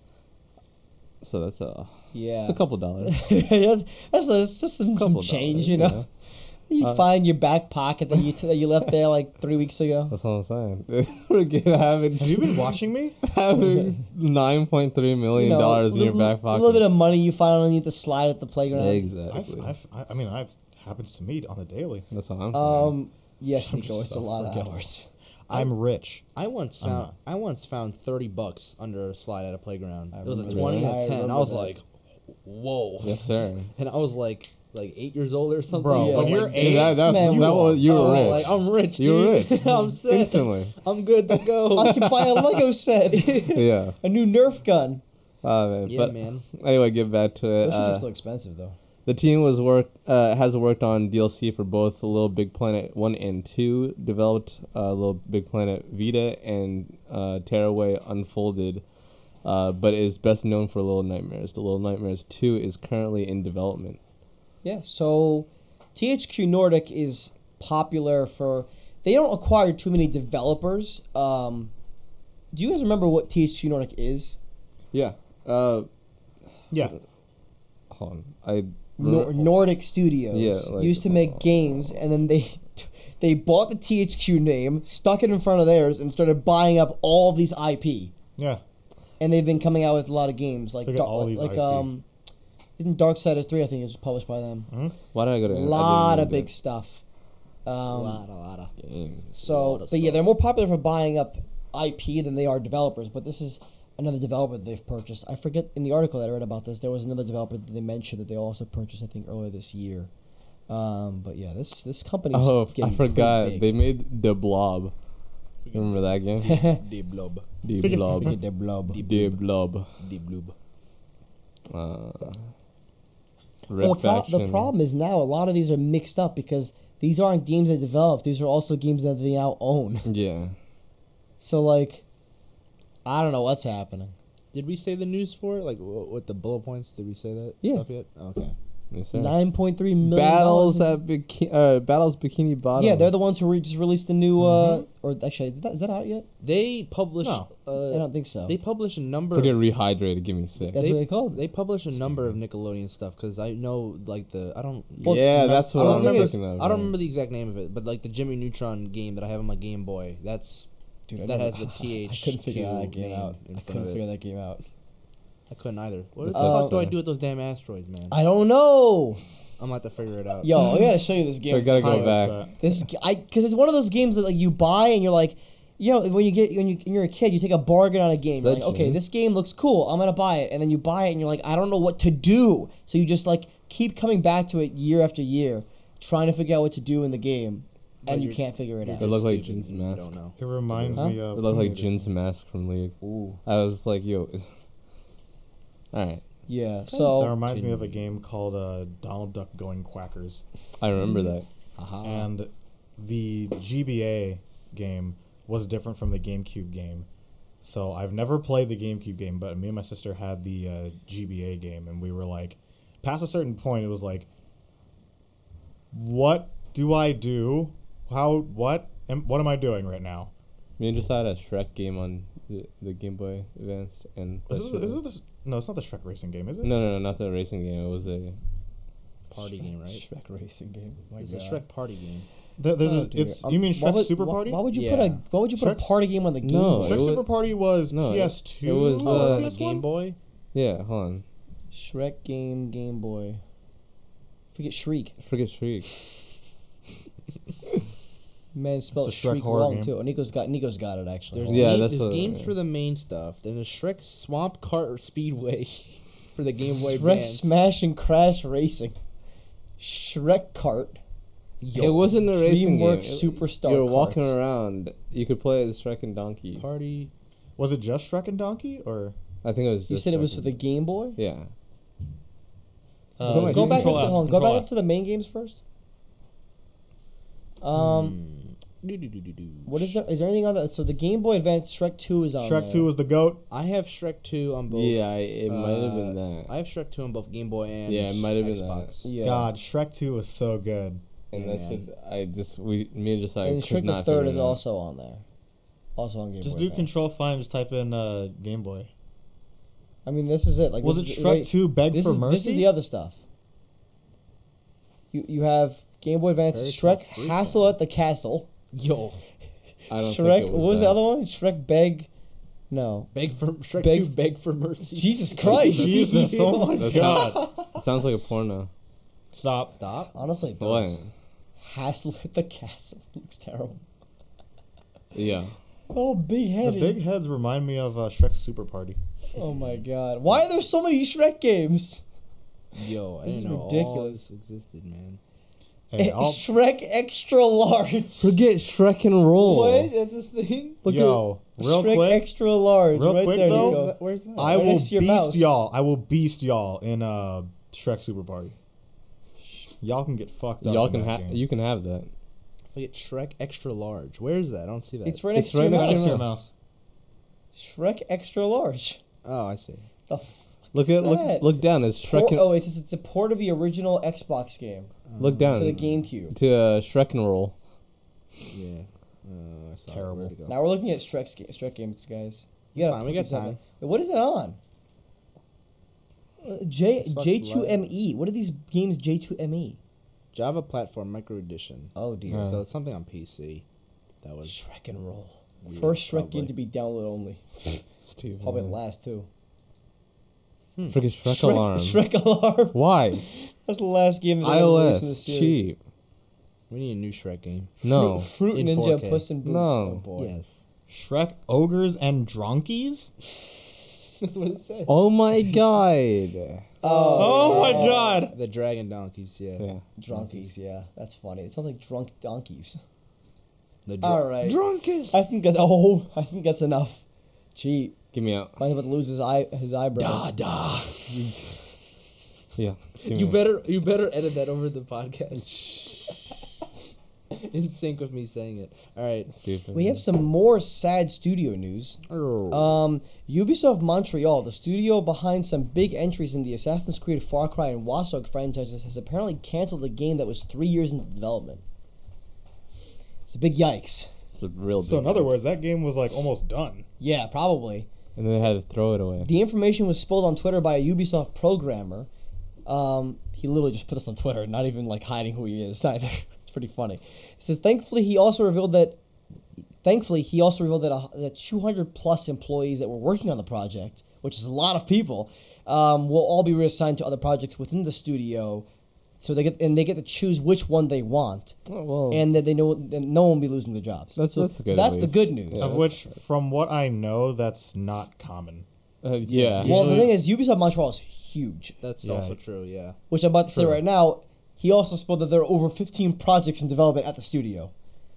So that's a Yeah. it's a couple dollars. that's that's, that's just some, some change, dollars, you know. yeah. You Uh, find your back pocket that you t- that you left there like three weeks ago. That's what I'm saying. We're gonna having Have you been watching me? having nine point three You know, dollars in your back pocket. A little bit of money you find underneath the slide at the playground. I've, exactly. I've, I- I mean, I've happens to me on the daily. That's what I'm saying. Um. Yes, I'm Nico. It's so a lot of hours. I'm rich. I once found. I once found thirty bucks under a slide at a playground. I it was a twenty that. and ten. I remember was that. like, whoa. yes, sir. And I was like like eight years old or something. Bro, Yeah. when I'm you're like, eight, that, that's, man, that you was, you were oh, rich. Like I'm rich. you were dude. rich. I'm set. Instantly. I'm good to go. I can buy a Lego set, yeah. a new Nerf gun. Oh man. yeah, but man. anyway, get back to it. Those things Uh, are still expensive though. The team was work uh, has worked on DLC for both Little Big Planet one and two. Developed uh, Little Big Planet Vita and uh, Tearaway Unfolded, uh, but is best known for Little Nightmares. The Little Nightmares two is currently in development. Yeah. So, THQ Nordic is popular for. They don't acquire too many developers. Um, do you guys remember what THQ Nordic is? Yeah. Uh, Yeah. hold on. I Nor- Nordic Studios Yeah, like- used to make games, and then they they bought the THQ name, stuck it in front of theirs, and started buying up all these IP. Yeah. And they've been coming out with a lot of games like Look at Dar- all like, these like IP. um, isn't Darksiders three? I think is published by them. why did I go to A I didn't lot know of big stuff. Um, a lot, a lot of. game. So, lot of but yeah, they're more popular for buying up IP than they are developers. But this is another developer that they've purchased. I forget in the article that I read about this, there was another developer that they mentioned that they also purchased. I think earlier this year. Um, but yeah, this this company. Oh, I forgot. big. They made the Blob. Remember that game? The blob. The Forget- Blob. Forget their blob. The Blob. The bloob. Uh, Red Well, the, pro- Faction. the problem is now a lot of these are mixed up because these aren't games they developed. These are also games that they now own. Yeah. So like, I don't know what's happening. Did we say the news for it? Like wh- what the bullet points? Did we say that Yeah. stuff yet? Okay. Yes, sir. Nine point three million. Battles dollars at Biki- uh, Battles Bikini Bottom. Yeah, they're the ones who re- just released the new. Uh, or actually, is that, is that out yet? They publish. No. Uh, I don't think so. They publish a number. Forget rehydrated. Give me six. That's they- what they called. it. They publish a number of Nickelodeon stuff because I know like the I don't. Well, yeah, no, that's I what don't I'm remember. thinking of. I don't right. remember the exact name of it, but like the Jimmy Neutron game that I have on my Game Boy. That's Dude, I that never- has the TH. I couldn't figure that game out. I couldn't of it. figure that game out. I couldn't either. What That's the fuck do I do with those damn asteroids, man? I don't know. I'm gonna have to figure it out. Yo, I gotta show you this game. I gotta go sometime. back. upset. This g- I because it's one of those games that like you buy and you're like, you know, when you get when you when you're a kid, you take a bargain on a game. You're like, okay, this game looks cool. I'm gonna buy it, and then you buy it and you're like, I don't know what to do. So you just like keep coming back to it year after year, trying to figure out what to do in the game, But and you can't figure it out. It just looked like stupid Jhin's and you mask. don't know. It reminds Huh? me of. It looked like Just- Jhin's mask from League. Ooh, I was like, yo. All right, yeah. So that reminds me of a game called uh, Donald Duck Going Quackers. I remember that. Haha. and the GBA game was different from the GameCube game. So I've never played the GameCube game, but me and my sister had the uh, GBA game, and we were like, past a certain point, it was like, what do I do? How what am what am I doing right now? Me and just had a Shrek game on the, the Game Boy Advanced and. Is it, is it this, no, it's not the Shrek racing game, is it? No, no, no, not the racing game. It was a. Party game, right? Shrek racing game. My It's a Shrek party game. There- there's Oh, a, it's Um, you mean Shrek would- Super Party? Why would you put a Why would you put Shrek's- a party game on the Game No, Shrek was- Super Party was no, PS2. it was, Oh, uh, on the PS1? Game Boy. Yeah, hold on. Shrek game Game Boy. Forget Shriek. Forget Shriek. Man spelled It's a Shrek horror wrong game. too. Nico's got Nico's got it actually. There's, Yeah, game, that's there's what- games yeah. for the main stuff. Then there's Shrek Swamp Kart Speedway for the Game Boy Shrek Advance. Smash and Crash Racing. Shrek Kart. Yo, it wasn't a racing game. DreamWorks It- Superstar You were walking Karts. around. You could play as Shrek and Donkey. party. Was it just Shrek and Donkey or? I think it was. You just said it was for the Game Boy. Yeah. Uh, go, go back up to F, hold go back up to the main games first. Um, Do-do-do-do-do. What is there? Is there anything on that? So the Game Boy Advance Shrek Two is on. Shrek there. Two is the goat. I have Shrek 2 on both. Yeah, I, it might have been uh, that. I have Shrek 2 on both Game Boy and Yeah, it might have been Xbox. Yeah. God, Shrek Two was so good. and Yeah, that's man. just I just we me and just like and could Shrek the Third is also on there. Also on Game Just Boy. Just do Advance. Control Find. Just type in uh, Game Boy. I mean, this is it. Like, Was it this Shrek wait, Two? Beg This for is Mercy. this is the other stuff. You you have Game Boy Advance, Very Shrek, tough Hassle at the Castle, Yo, I don't Shrek. think it what was that. the other one? Shrek Beg. No. beg for Shrek Beg- 2 beg for mercy. Jesus Christ. Jesus! Oh my That God! sounds, it sounds like a porno. Stop. Stop. Honestly, it What? does. Hassle at the Castle looks terrible. Yeah. Oh, big The headed. big heads remind me of uh, Shrek's Super Party. Oh my god. Why are there so many Shrek games? Yo, I This is didn't know all ridiculous. this existed, man. Hey, I'll, Shrek Extra Large. Forget Shrek and roll. What? That's a thing? Look yo, real Shrek quick, Extra Large. Real right quick, there, though, Nico. Where's that? I Right will next to your beast mouse. y'all. I will beast y'all in uh, Shrek Super Party. Y'all can get fucked up. Y'all can have you can have that. Forget Shrek extra large. Where is that? I don't see that. It's right It's next to your right next mouse. to your mouse. Shrek Extra Large. oh, I see. The f- Look at look that? look down. It's Por- Shrek. And, oh, it's it's a port of the original Xbox game look down to the GameCube. to uh, Shrek and roll. Yeah. Uh, I saw it. Terrible. Where'd go? Now we're looking at Shrek's ga- Shrek games, guys. Yeah, Fine, we got these time. Wait, what is that on? Uh, J J two M E. What are these games J two M E? Java Platform Micro Edition. Oh dear. So it's something on PC. That was Shrek and Roll. weird, First Shrek probably. game to be download only. Steve. Probably the last too. Hmm. Forget Shrek, Shrek alarm. Shrek Alarm. Why? That's the last game that they ever released in the iOS series. cheap. We need a new Shrek game. No. Fruit, Fruit Ninja 4K. Puss in Boots. No. Oh boy. Yes. Shrek ogres and dronkies. That's what it says. Oh my god. Oh, oh, my god! The Dragon Donkeys. Yeah. Yeah. Drunkies, yeah. That's funny. It sounds like drunk donkeys. The All right. Drunkies. I think that's oh, I think that's enough. Cheap. Give me out. Mine's about to lose his eye his eyebrows. da. Yeah. You me out. better you better edit that over the podcast. In sync with me saying it. All right. Stupid. We have some more sad studio news. Um, Ubisoft Montreal, the studio behind some big entries in the Assassin's Creed, Far Cry, and Watch Dogs franchises, has apparently canceled a game that was three years into development. It's a big yikes. It's a real. So big in other deal. words, that game was like almost done. Yeah, probably. And then they had to throw it away. The information was spilled on Twitter by a Ubisoft programmer. Um, he literally just put this on Twitter, not even like hiding who he is either. it's pretty funny. It says, thankfully, he also revealed that. Thankfully, he also revealed that uh, that 200 plus employees that were working on the project, which is a lot of people, um, will all be reassigned to other projects within the studio. So they get and they get to choose which one they want, Oh, well, and that they know that no one will be losing their jobs. That's- so, that's so good, that's the good news. Yeah. of which, from what I know, that's not common. uh, yeah. Well, the thing is, Ubisoft Montreal is huge. That's Yeah. also true. Yeah. which I'm about to say right now. He also spelled that there are over 15 projects in development at the studio.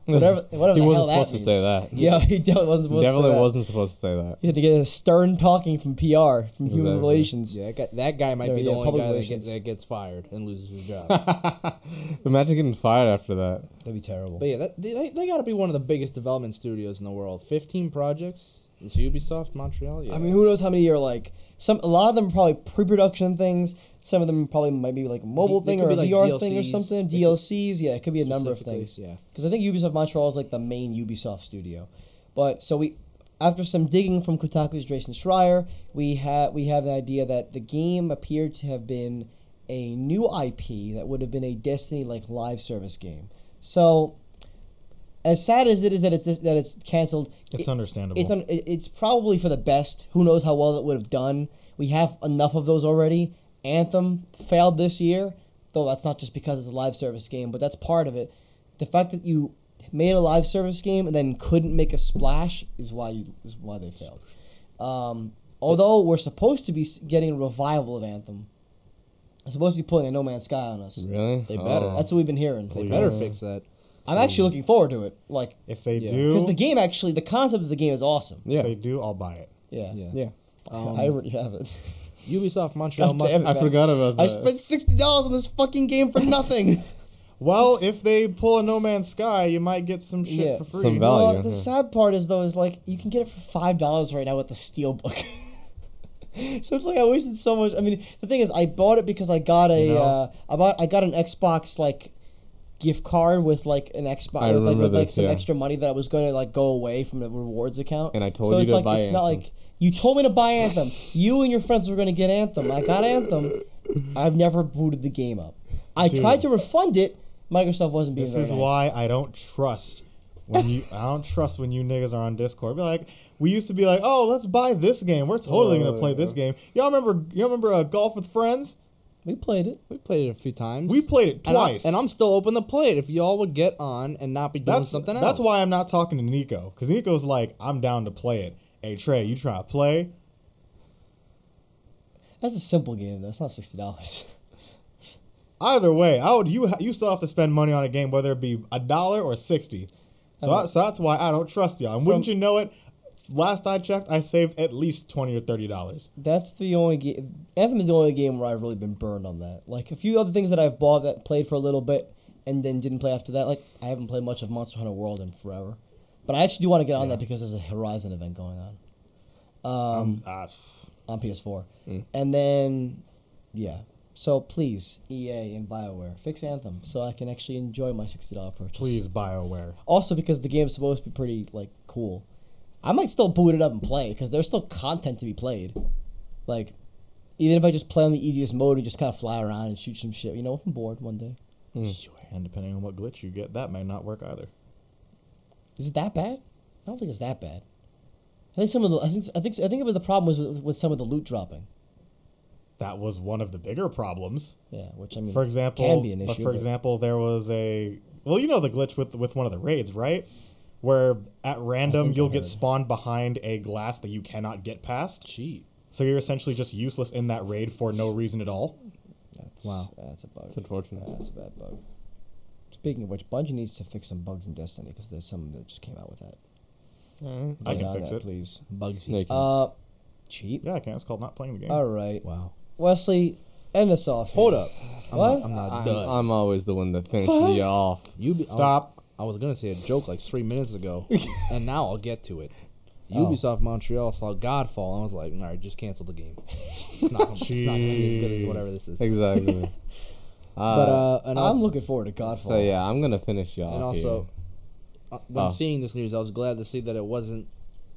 Whatever, whatever He the wasn't hell supposed that to say that. Yeah, he definitely wasn't supposed to say Definitely that. wasn't supposed to say that. He had to get a stern talking from PR, from Exactly. Human Relations. Yeah, that guy, that guy might Yeah, be the yeah, only public guy that relations. gets, that gets fired and loses his job. Imagine getting fired after that. That'd be terrible. but yeah, that, they, they got to be one of the biggest development studios in the world. 15 projects. Is Ubisoft Montreal? Yeah. I mean, who knows how many are like some? A lot of them are probably pre-production things. Some of them probably might be like a mobile D- thing or a like, VR thing or something. They could- DLCs, yeah, it could be a number of things. Yeah. because I think Ubisoft Montreal is like the main Ubisoft studio. But so we, after some digging from Kotaku's Jason Schreier, we have we have the idea that the game appeared to have been a new IP that would have been a Destiny like live service game. So, as sad as it is that it's that it's canceled, It's it- understandable. it's un, it's probably for the best. Who knows how well it would have done? We have enough of those already. Anthem failed this year, though that's not just because it's a live service game, but that's part of it. The fact that you made a live service game and then couldn't make a splash is why you is why they failed. Um, although we're supposed to be getting a revival of Anthem, it's supposed to be pulling a No Man's Sky on us. Really? They better. Oh. That's what we've been hearing. They Please. better fix that. I'm actually looking forward to it, like if they Yeah. do, because the game actually the concept of the game is awesome. yeah. if they do, I'll buy it. Yeah, Yeah. yeah. Um, I already have it. Ubisoft Montreal God must damn it. I forgot about that. I spent sixty dollars on this fucking game for nothing. Well, if they pull a No Man's Sky, you might get some shit Yeah. for free. Some value. Well, yeah. the sad part is though is like you can get it for five dollars right now with the steelbook. so it's like I wasted so much. I mean, the thing is, I bought it because I got a You know? uh, I bought I got an Xbox like gift card with like an Xbox I with, like, remember with like this, some yeah. extra money that I was going to like go away from the rewards account. And I told so you it's to like buy it's not like you told me to buy Anthem. You and your friends were going to get Anthem. I got Anthem. I've never booted the game up. I Dude. tried to refund it. Microsoft wasn't being This very is nice. why I don't trust when you. I don't trust when you niggas are on Discord. Be like, we used to be like, oh, let's buy this game. We're totally gonna play this game. Y'all remember? Y'all remember uh, Golf with Friends? we played it. We played it a few times. We played it and, I, twice. and I'm still open to play it if y'all would get on and not be doing that's something else. that's why I'm not talking to Nico because Nico's like, I'm down to play it. Hey Trey, you trying to play? That's a simple game though. It's not sixty dollars. Either way, I would you you still have to spend money on a game whether it be a dollar or sixty. So, I, so that's why I don't trust y'all. And wouldn't you know it? Last I checked, I saved at least twenty or thirty dollars. That's the only game. Anthem is the only game where I've really been burned on that. Like a few other things that I've bought that played for a little bit and then didn't play after that. Like I haven't played much of Monster Hunter World in forever, but I actually do want to get on that because there's a Horizon event going on Um, ah, on PS4, and then yeah. So please, EA and Bioware, fix Anthem so I can actually enjoy my sixty dollar purchase. please, Bioware. Also because the game's supposed to be pretty like cool. I might still boot it up and play because there's still content to be played. Like, even if I just play on the easiest mode and just kind of fly around and shoot some shit, you know, if I'm bored one day. And depending on what glitch you get, that may not work either. Is it that bad? I don't think it's that bad. I think some of the I think I think I think the problem was with, with some of the loot dropping. That was one of the bigger problems. Yeah, which I mean, For example, can be an but issue. for but- example, there was a well, you know the glitch with with one of the raids, right? Where at random you'll get spawned behind a glass that you cannot get past. cheat. So you're essentially just useless in that raid for no reason at all. that's, Wow. that's a bug. It's unfortunate. That's a bad bug. Speaking of which, Bungie needs to fix some bugs in Destiny because there's some that just came out with that. I Get can on fix that, it. please. Bugsy. Yeah, you can. Uh, cheap. Yeah, I can. It's called not playing the game. All right. wow. Wesley, end us off. Hold here. up. I'm What? Not, I'm not I'm, done. I'm always the one that finishes you off. you be, Stop. I was gonna say a joke like three minutes ago, and now I'll get to it. Oh. Ubisoft Montreal saw Godfall, and I was like, all right, just cancel the game. It's not, it's not gonna be as good as whatever this is. Exactly. But uh, and I'm also, looking forward to Godfall. so yeah, I'm gonna finish you off. and also, uh, when Oh. seeing this news, I was glad to see that it wasn't.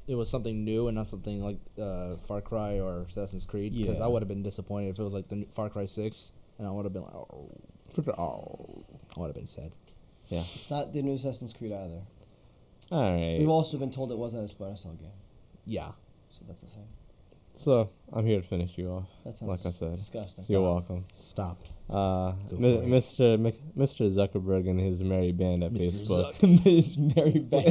It was something new and not something like uh, Far Cry or Assassin's Creed. Because Yeah. I would have been disappointed if it was like the new Far Cry Six, and I would have been like, oh. Oh. I would have been sad. Yeah. It's not the new Assassin's Creed either. All right. We've also been told it wasn't a Splinter Cell game, Yeah. so that's the thing. So I'm here to finish you off. That sounds like I said. disgusting. You're welcome. Stop. Uh, Mi- Mr. Mc- Mr. Zuckerberg and his merry band at Mr. Facebook. His merry band.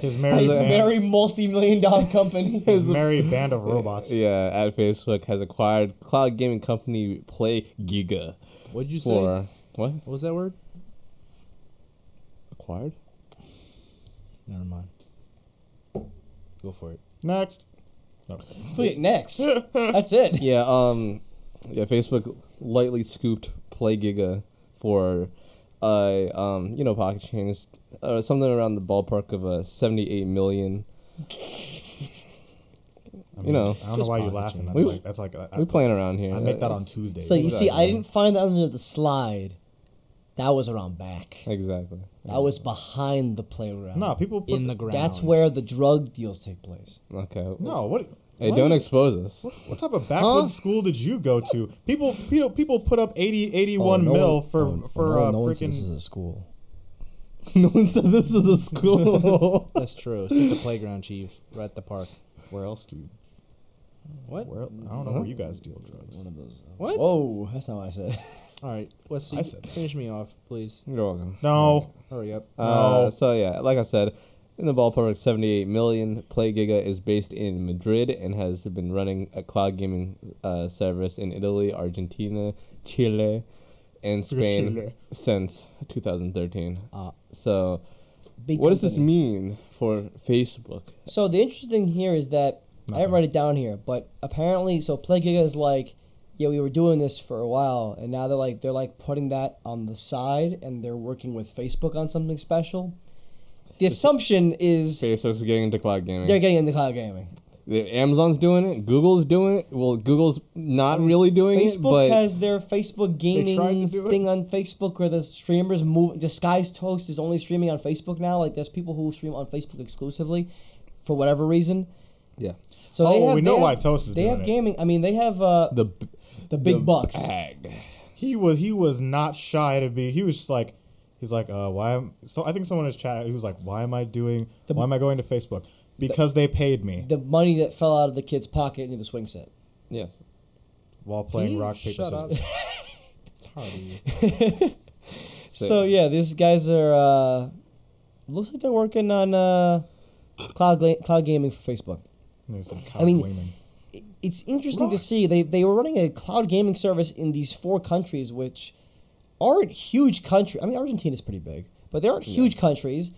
His merry His band, merry multi-million dollar company. his merry band of robots. Yeah, at Facebook has acquired cloud gaming company Play Giga What'd you say? what? What was that word? Acquired? Never mind. Go for it. Next. Wait, next. That's it. Yeah, um, yeah. Facebook lightly scooped Play Giga for, uh, um, you know, pocket change, uh, something around the ballpark of uh, seventy-eight million. I You know, I don't know why you're laughing. That's We- like that's like I, We're playing around here. I make that on That's- Tuesday. So you see, I didn't find that under the slide. That was around back. Exactly. That was behind the playground. no, people put In the ground. That's where the drug deals take place. Okay. no. What? Hey, don't expose us. What type of backwoods school did you go to? People, people, people put up 80, 81 no mil one- for oh, for no, uh, no one said this is a school. no one said this is a school. That's true. It's just a playground, chief. Right at the park. Where else do? You, What? where I don't know where you guys deal drugs. One of those. uh, What? Whoa, that's not what I said. All right. Wesley, I said finish me off, please. You're welcome. No, Hurry up. Uh, No. so yeah, like I said, in the ballpark of 78 million. Play Giga is based in Madrid and has been running a cloud gaming uh, service in Italy, Argentina, Chile, and Spain Chile. since 2013. Uh, So, Big what does this mean for Facebook? So the interesting thing here is that I didn't write it down here, but apparently, so Play Giga is like yeah, we were doing this for a while, and now they're like they're like putting that on the side, and they're working with Facebook on something special. The assumption is Facebook's getting into cloud gaming. they're getting into cloud gaming. Amazon's doing it. Google's doing it. Well, Google's not really doing Facebook it, but has their Facebook gaming tried to do it. thing on Facebook where the streamers move. Disguised Toast is only streaming on Facebook now. Like there's people who stream on Facebook exclusively, for whatever reason. yeah, So Oh, they have, we they know have- why Toast is They doing have it. gaming. I mean, they have uh, the the big bucks. bag. He was he was not shy to be. He was just like, he's like, uh, why? Am, so I think someone in his chat. He was like, why am I doing? The- why am I going to Facebook? Because they paid me The money that fell out of the kid's pocket into the swing set. Yes. while Can playing you rock paper shut up? scissors. Tardy. So yeah, these guys are. Uh, looks like they're working on uh, cloud gla- cloud gaming for Facebook. And I mean- gaming." It's interesting to see they they were running a cloud gaming service in these four countries, which aren't huge country. I mean, Argentina's pretty big, but they aren't huge countries.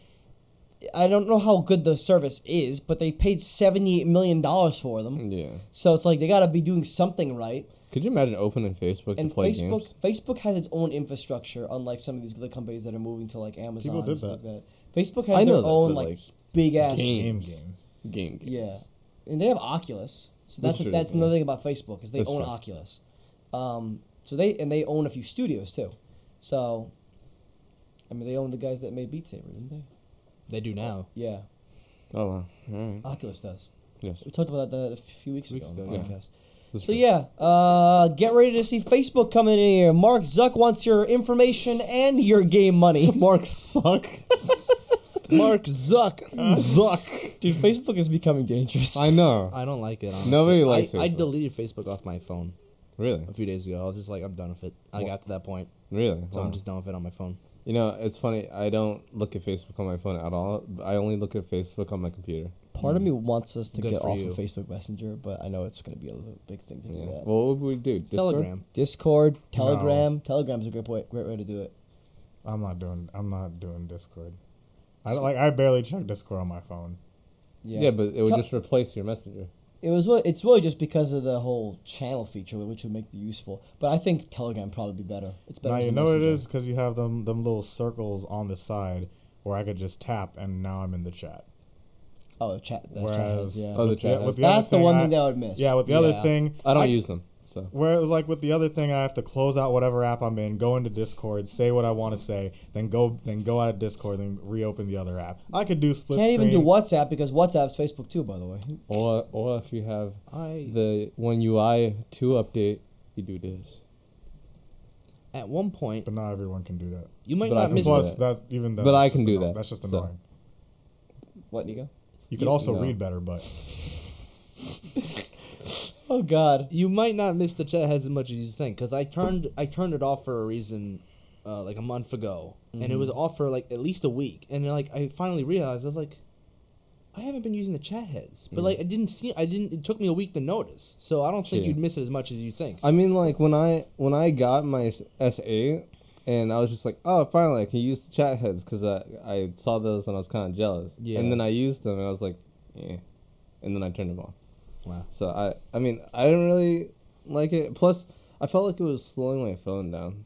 I don't know how good the service is, but they paid seventy eight million dollars for them. Yeah. So it's like they got to be doing something right. Could you imagine opening Facebook And to play Facebook, games? Facebook has its own infrastructure, unlike some of these other companies that are moving to like Amazon. People did and stuff that. Like that. Facebook has I their that, own but, like, like, big ass. games. games. Game games. Yeah, and they have Oculus. So that's That's true, that's yeah. another thing about Facebook is they That's own true. Oculus. Um, so they and they own a few studios too. So, I mean, they own the guys that made Beat Saber, didn't they? They do now. Yeah, Oh wow. All right. Oculus does. Yes. We talked about that a few weeks, Weeks ago on ago, the yeah. podcast. That's So true. yeah, uh, get ready to see Facebook coming in here. Mark Zuck wants your information and your game money. Mark Zuck. Mark Zuck. Zuck. Dude, Facebook is becoming dangerous. I know. I don't like it. Honestly. Nobody likes I, I deleted Facebook off my phone Really? a few days ago. I was just like, I'm done with it. I got to that point, Really? so Wow. I'm just done with it on my phone. You know, it's funny. I don't look at Facebook on my phone at all. I only look at Facebook on my computer. Part of me mm. wants us to Good get off you. of Facebook Messenger, but I know it's going to be a big thing to do Yeah. that. Well, what would we do? Discord? Telegram. Discord, Telegram. Telegram's a great way, great way to do it. I'm not doing. I'm not doing Discord. I don't- like. I barely check Discord on my phone. Yeah, Yeah, but it would Tel- just replace your messenger. It was. really- It's really just because of the whole channel feature, which would make it useful. But I think Telegram probably be better. It's better. Now you know what it messenger. is because you have them them little circles on the side where I could just tap and now I'm in the chat. Oh, the chat. The Whereas chat has, yeah. Oh, the chat. with the That's the thing, one I- thing that I would miss. Yeah, with the other thing, I don't use them. So Whereas like with the other thing, I have to close out whatever app I'm in, go into Discord, say what I want to say, then go then go out of Discord then reopen the other app. I could do split Can't even do. WhatsApp because WhatsApp's Facebook too. By the way. or or if you have I the one UI two update, you do this. at one point But not everyone can do that. you might But not can miss do Plus, that. that even then, But I can do anno- that, That's just so. annoying. What, Nico? You could You- also no. read better, but Oh God. You might not miss the chat heads as much as you think because I turned I turned it off for a reason, uh, like a month ago, and it mm-hmm. was off for like at least a week, and then, like I finally realized I was like, I haven't been using the chat heads, but like mm. I didn't see I didn't it took me a week to notice, so I don't think Yeah. you'd miss it as much as you think. I mean, like when I when I got my S eight, and I was just like, oh, finally I can use the chat heads because I I saw those and I was kind of jealous. Yeah. And then I used them and I was like, yeah, and then I turned them off. Wow. So I I mean I didn't really like it. Plus, I felt like it was slowing my phone down.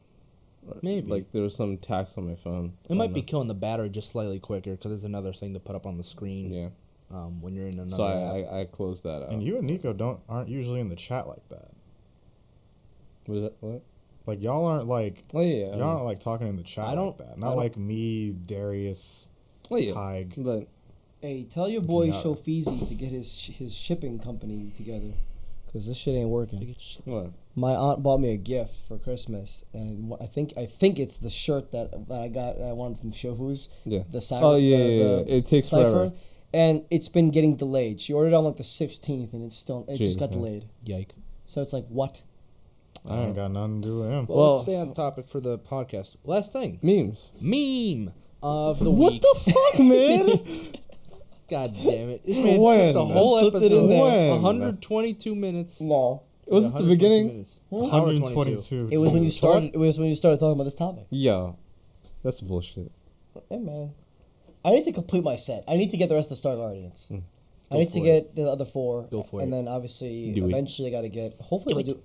Maybe. like there was some tax on my phone. It might on be killing the battery just slightly quicker because there's another thing to put up on the screen. Yeah. Um, when you're in another. So app. I, I I closed that out. and you and Nico don't aren't usually in the chat like that. Was that what? Like y'all aren't like Oh yeah. y'all aren't like talking in the chat I don't- like that. I Not don't- like me, Darius, Oh yeah. Tig. But Hey, tell your boy Yeah. Shofizi to get his his shipping company together, cause this shit ain't working. what? My aunt bought me a gift for Christmas, and I think I think it's the shirt that, that I got that I wanted from Shofu's. Yeah. The sign. Oh yeah, the, yeah, yeah. the It takes cipher, forever. and it's been getting delayed. She ordered on like the sixteenth, and it's still it just got yeah. delayed. Yike. So it's like what? I ain't got nothing to do with him. Well, Well- let's stay on topic for the podcast. Last thing, Memes. meme of the What week. the fuck, man? God damn it! This man When? took the whole Slipped it episode. in there. When? 122 minutes. No, It Was it the 122 beginning? minutes. 122. it was when you started. It was when you started talking about this topic. Yo, that's bullshit. Hey man, I need to complete my set. I need to get the rest of the Star Guardians. I Hmm. Need to for get the other four. Go for and it. then obviously, Do it. eventually, I got to get. Hopefully, Do they'll do.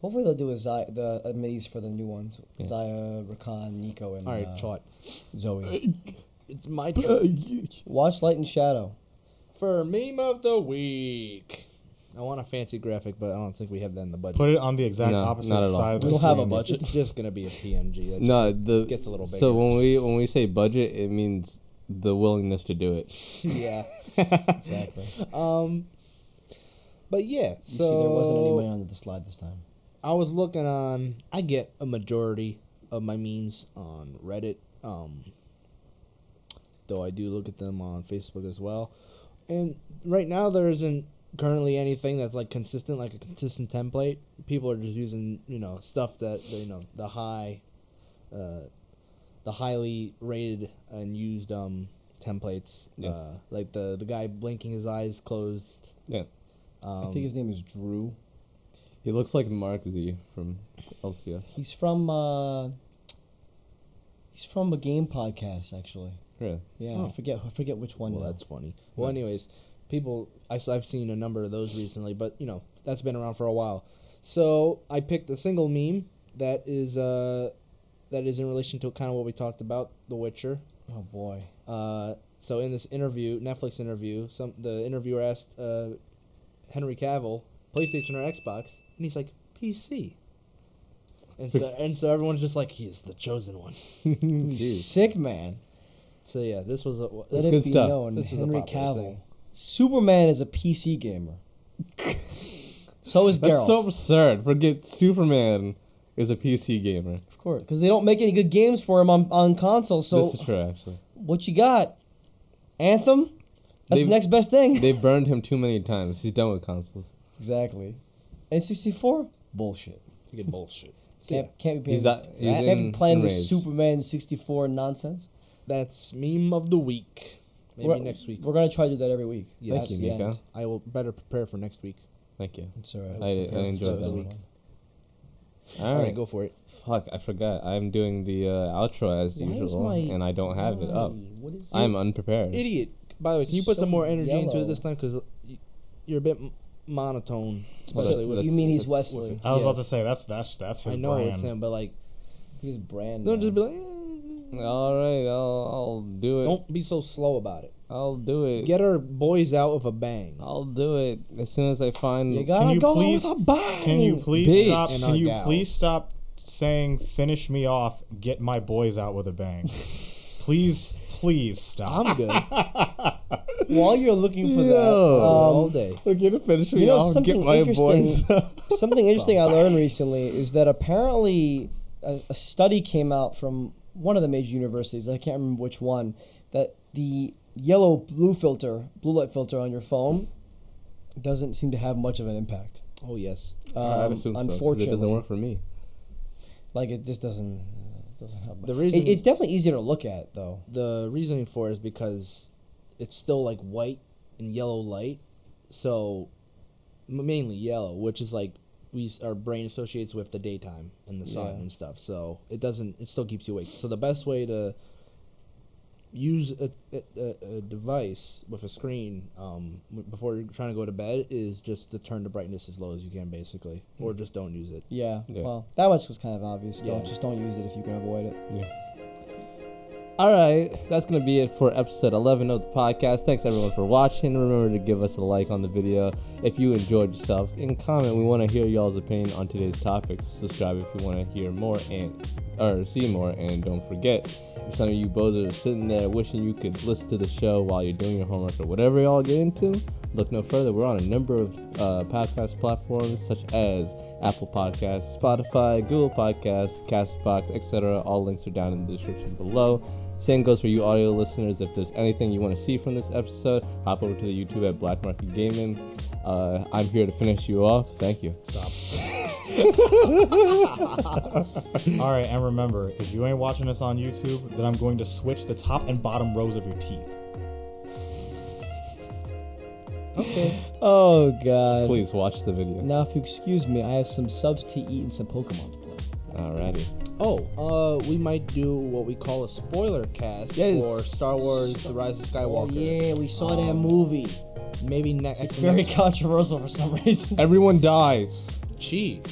Hopefully they'll do a Xayah, the uh, minis for the new ones. Xayah, Rakan, Nico, and All right, uh, Chart. Zoe. It's my turn. Watch Light and Shadow. For meme of the week. I want a fancy graphic, but I don't think we have that in the budget. Put it on the exact No, opposite not at all. side of the We don't have a screen. budget. It's just gonna be a PNG. That No, the gets a little So when we when we say budget, it means the willingness to do it. yeah. Exactly. Um. But yeah, You so see, there wasn't any money under the slide this time. I was looking on. I get a majority of my memes on Reddit. Um, though I do look at them on Facebook as well. And right now there isn't currently anything that's like consistent, like a consistent template. People are just using you know stuff that you know the high, uh, the highly rated and used um templates. Yes. Uh, like the the guy blinking his eyes closed. Yeah. Um, I think his name is Drew. He looks like Mark Z from LCS. He's from uh He's from a game podcast actually. Really? Yeah, Oh. I forget I forget which one. Well, now. that's funny. Well, anyways, people, I've, I've seen a number of those recently, but you know that's been around for a while. So I picked a single meme that is uh, that is in relation to kind of what we talked about, The Witcher. Oh boy. Uh, so in this interview, Netflix interview, some the interviewer asked uh, Henry Cavill, PlayStation or Xbox, and he's like PC. And so, and so everyone's just like, he is the chosen one. Jeez. Sick man. So yeah, this was a Let That's it be stuff. known, This was a Henry Cavill. thing. Superman is a PC gamer. so is Daryl. That's Geralt. so absurd. Forget Superman is a PC gamer. of course, because they don't make any good games for him on, on console. So this is true, actually. what you got? Anthem. That's They've- the next best thing. They burned him too many times. He's done with consoles. exactly. N64. Bullshit. You get bullshit. Can't, can't be playing He's this, not- he's can't be in- playing this. Superman 64 nonsense. That's meme of the week. Maybe we're, next week. We're gonna try to do that every week. Yes. That's Thank the you, end. Nico. I will better prepare for next week. Thank you. It's all right. I- I Prepare enjoyed do that it. week. All All right, right. go for it. Fuck, I forgot. I'm doing the uh, outro as Why is usual, my- and I don't have it up. Why? What is I'm it? unprepared. Idiot. By the way, can you put So some more energy into it this time? Because you're a bit m- monotone. Well, Especially with, you mean he's that's- Wesley? I was Yeah. about to say that's that's that's his I know brand. it's him, but like, He's brand. don't just be like, eh, All right, I'll, I'll do it. don't be so slow about it. I'll do it. Get our boys out with a bang. I'll do it as soon as I find. You gotta you go please- with a bang. Can you please Bitch. stop? And Can you gals. please stop saying "finish me off"? Get my boys out with a bang. please, please stop. I'm good While you're looking for Yo. all day. We're gonna finish um, me you know off. something Get my interesting. boys. something interesting I learned recently is that apparently a, a study came out from one of the major universities. I can't remember which one. That the yellow blue filter, blue light filter on your phone, doesn't seem to have much of an impact. Oh yes. Um, so, 'cause unfortunately, it doesn't work for me. like it just doesn't doesn't help. The It- reason- it's definitely easier to look at though. The reasoning for it is because it's still like white and yellow light, so mainly yellow, which is like we our brain associates with the daytime and the sun Yeah. and stuff. So it doesn't. It still keeps you awake. So the best way to use a, a, a- a device with a screen um, before you're trying to go to bed is just to turn the brightness as low as you can, basically, or just don't use it. Yeah. Yeah. Well, that much was kind of obvious. Don't Yeah. just don't use it if you can avoid it. All right, that's gonna be it for episode 11 of the podcast. Thanks everyone for watching. Remember to give us a like on the video if you enjoyed yourself. And comment. We want to hear y'all's opinion on today's topics. Subscribe if you want to hear more and or see more. And don't forget, if some of you both are sitting there wishing you could listen to the show while you're doing your homework or whatever y'all get into, look no further. We're on a number of uh, podcast platforms such as Apple Podcasts, Spotify, Google Podcasts, Castbox, etc. All links are down in the description below. Same goes for you audio listeners. If there's anything you want to see from this episode, hop over to the YouTube at Black Market Gaming. Uh, I'm here to finish you off. Thank you. Stop. All right, and remember, if you ain't watching us on YouTube, then I'm going to switch the top and bottom rows of your teeth. Oh God. Please watch the video. Now, if you excuse me, I have some subs to eat and some Pokemon to play. Alrighty. Oh, uh, we might do what we call a spoiler cast Yes. for Star Wars: The Rise of Oh Skywalker. yeah, we saw that movie. Maybe next. It's very controversial for some reason. Everyone dies. cheap.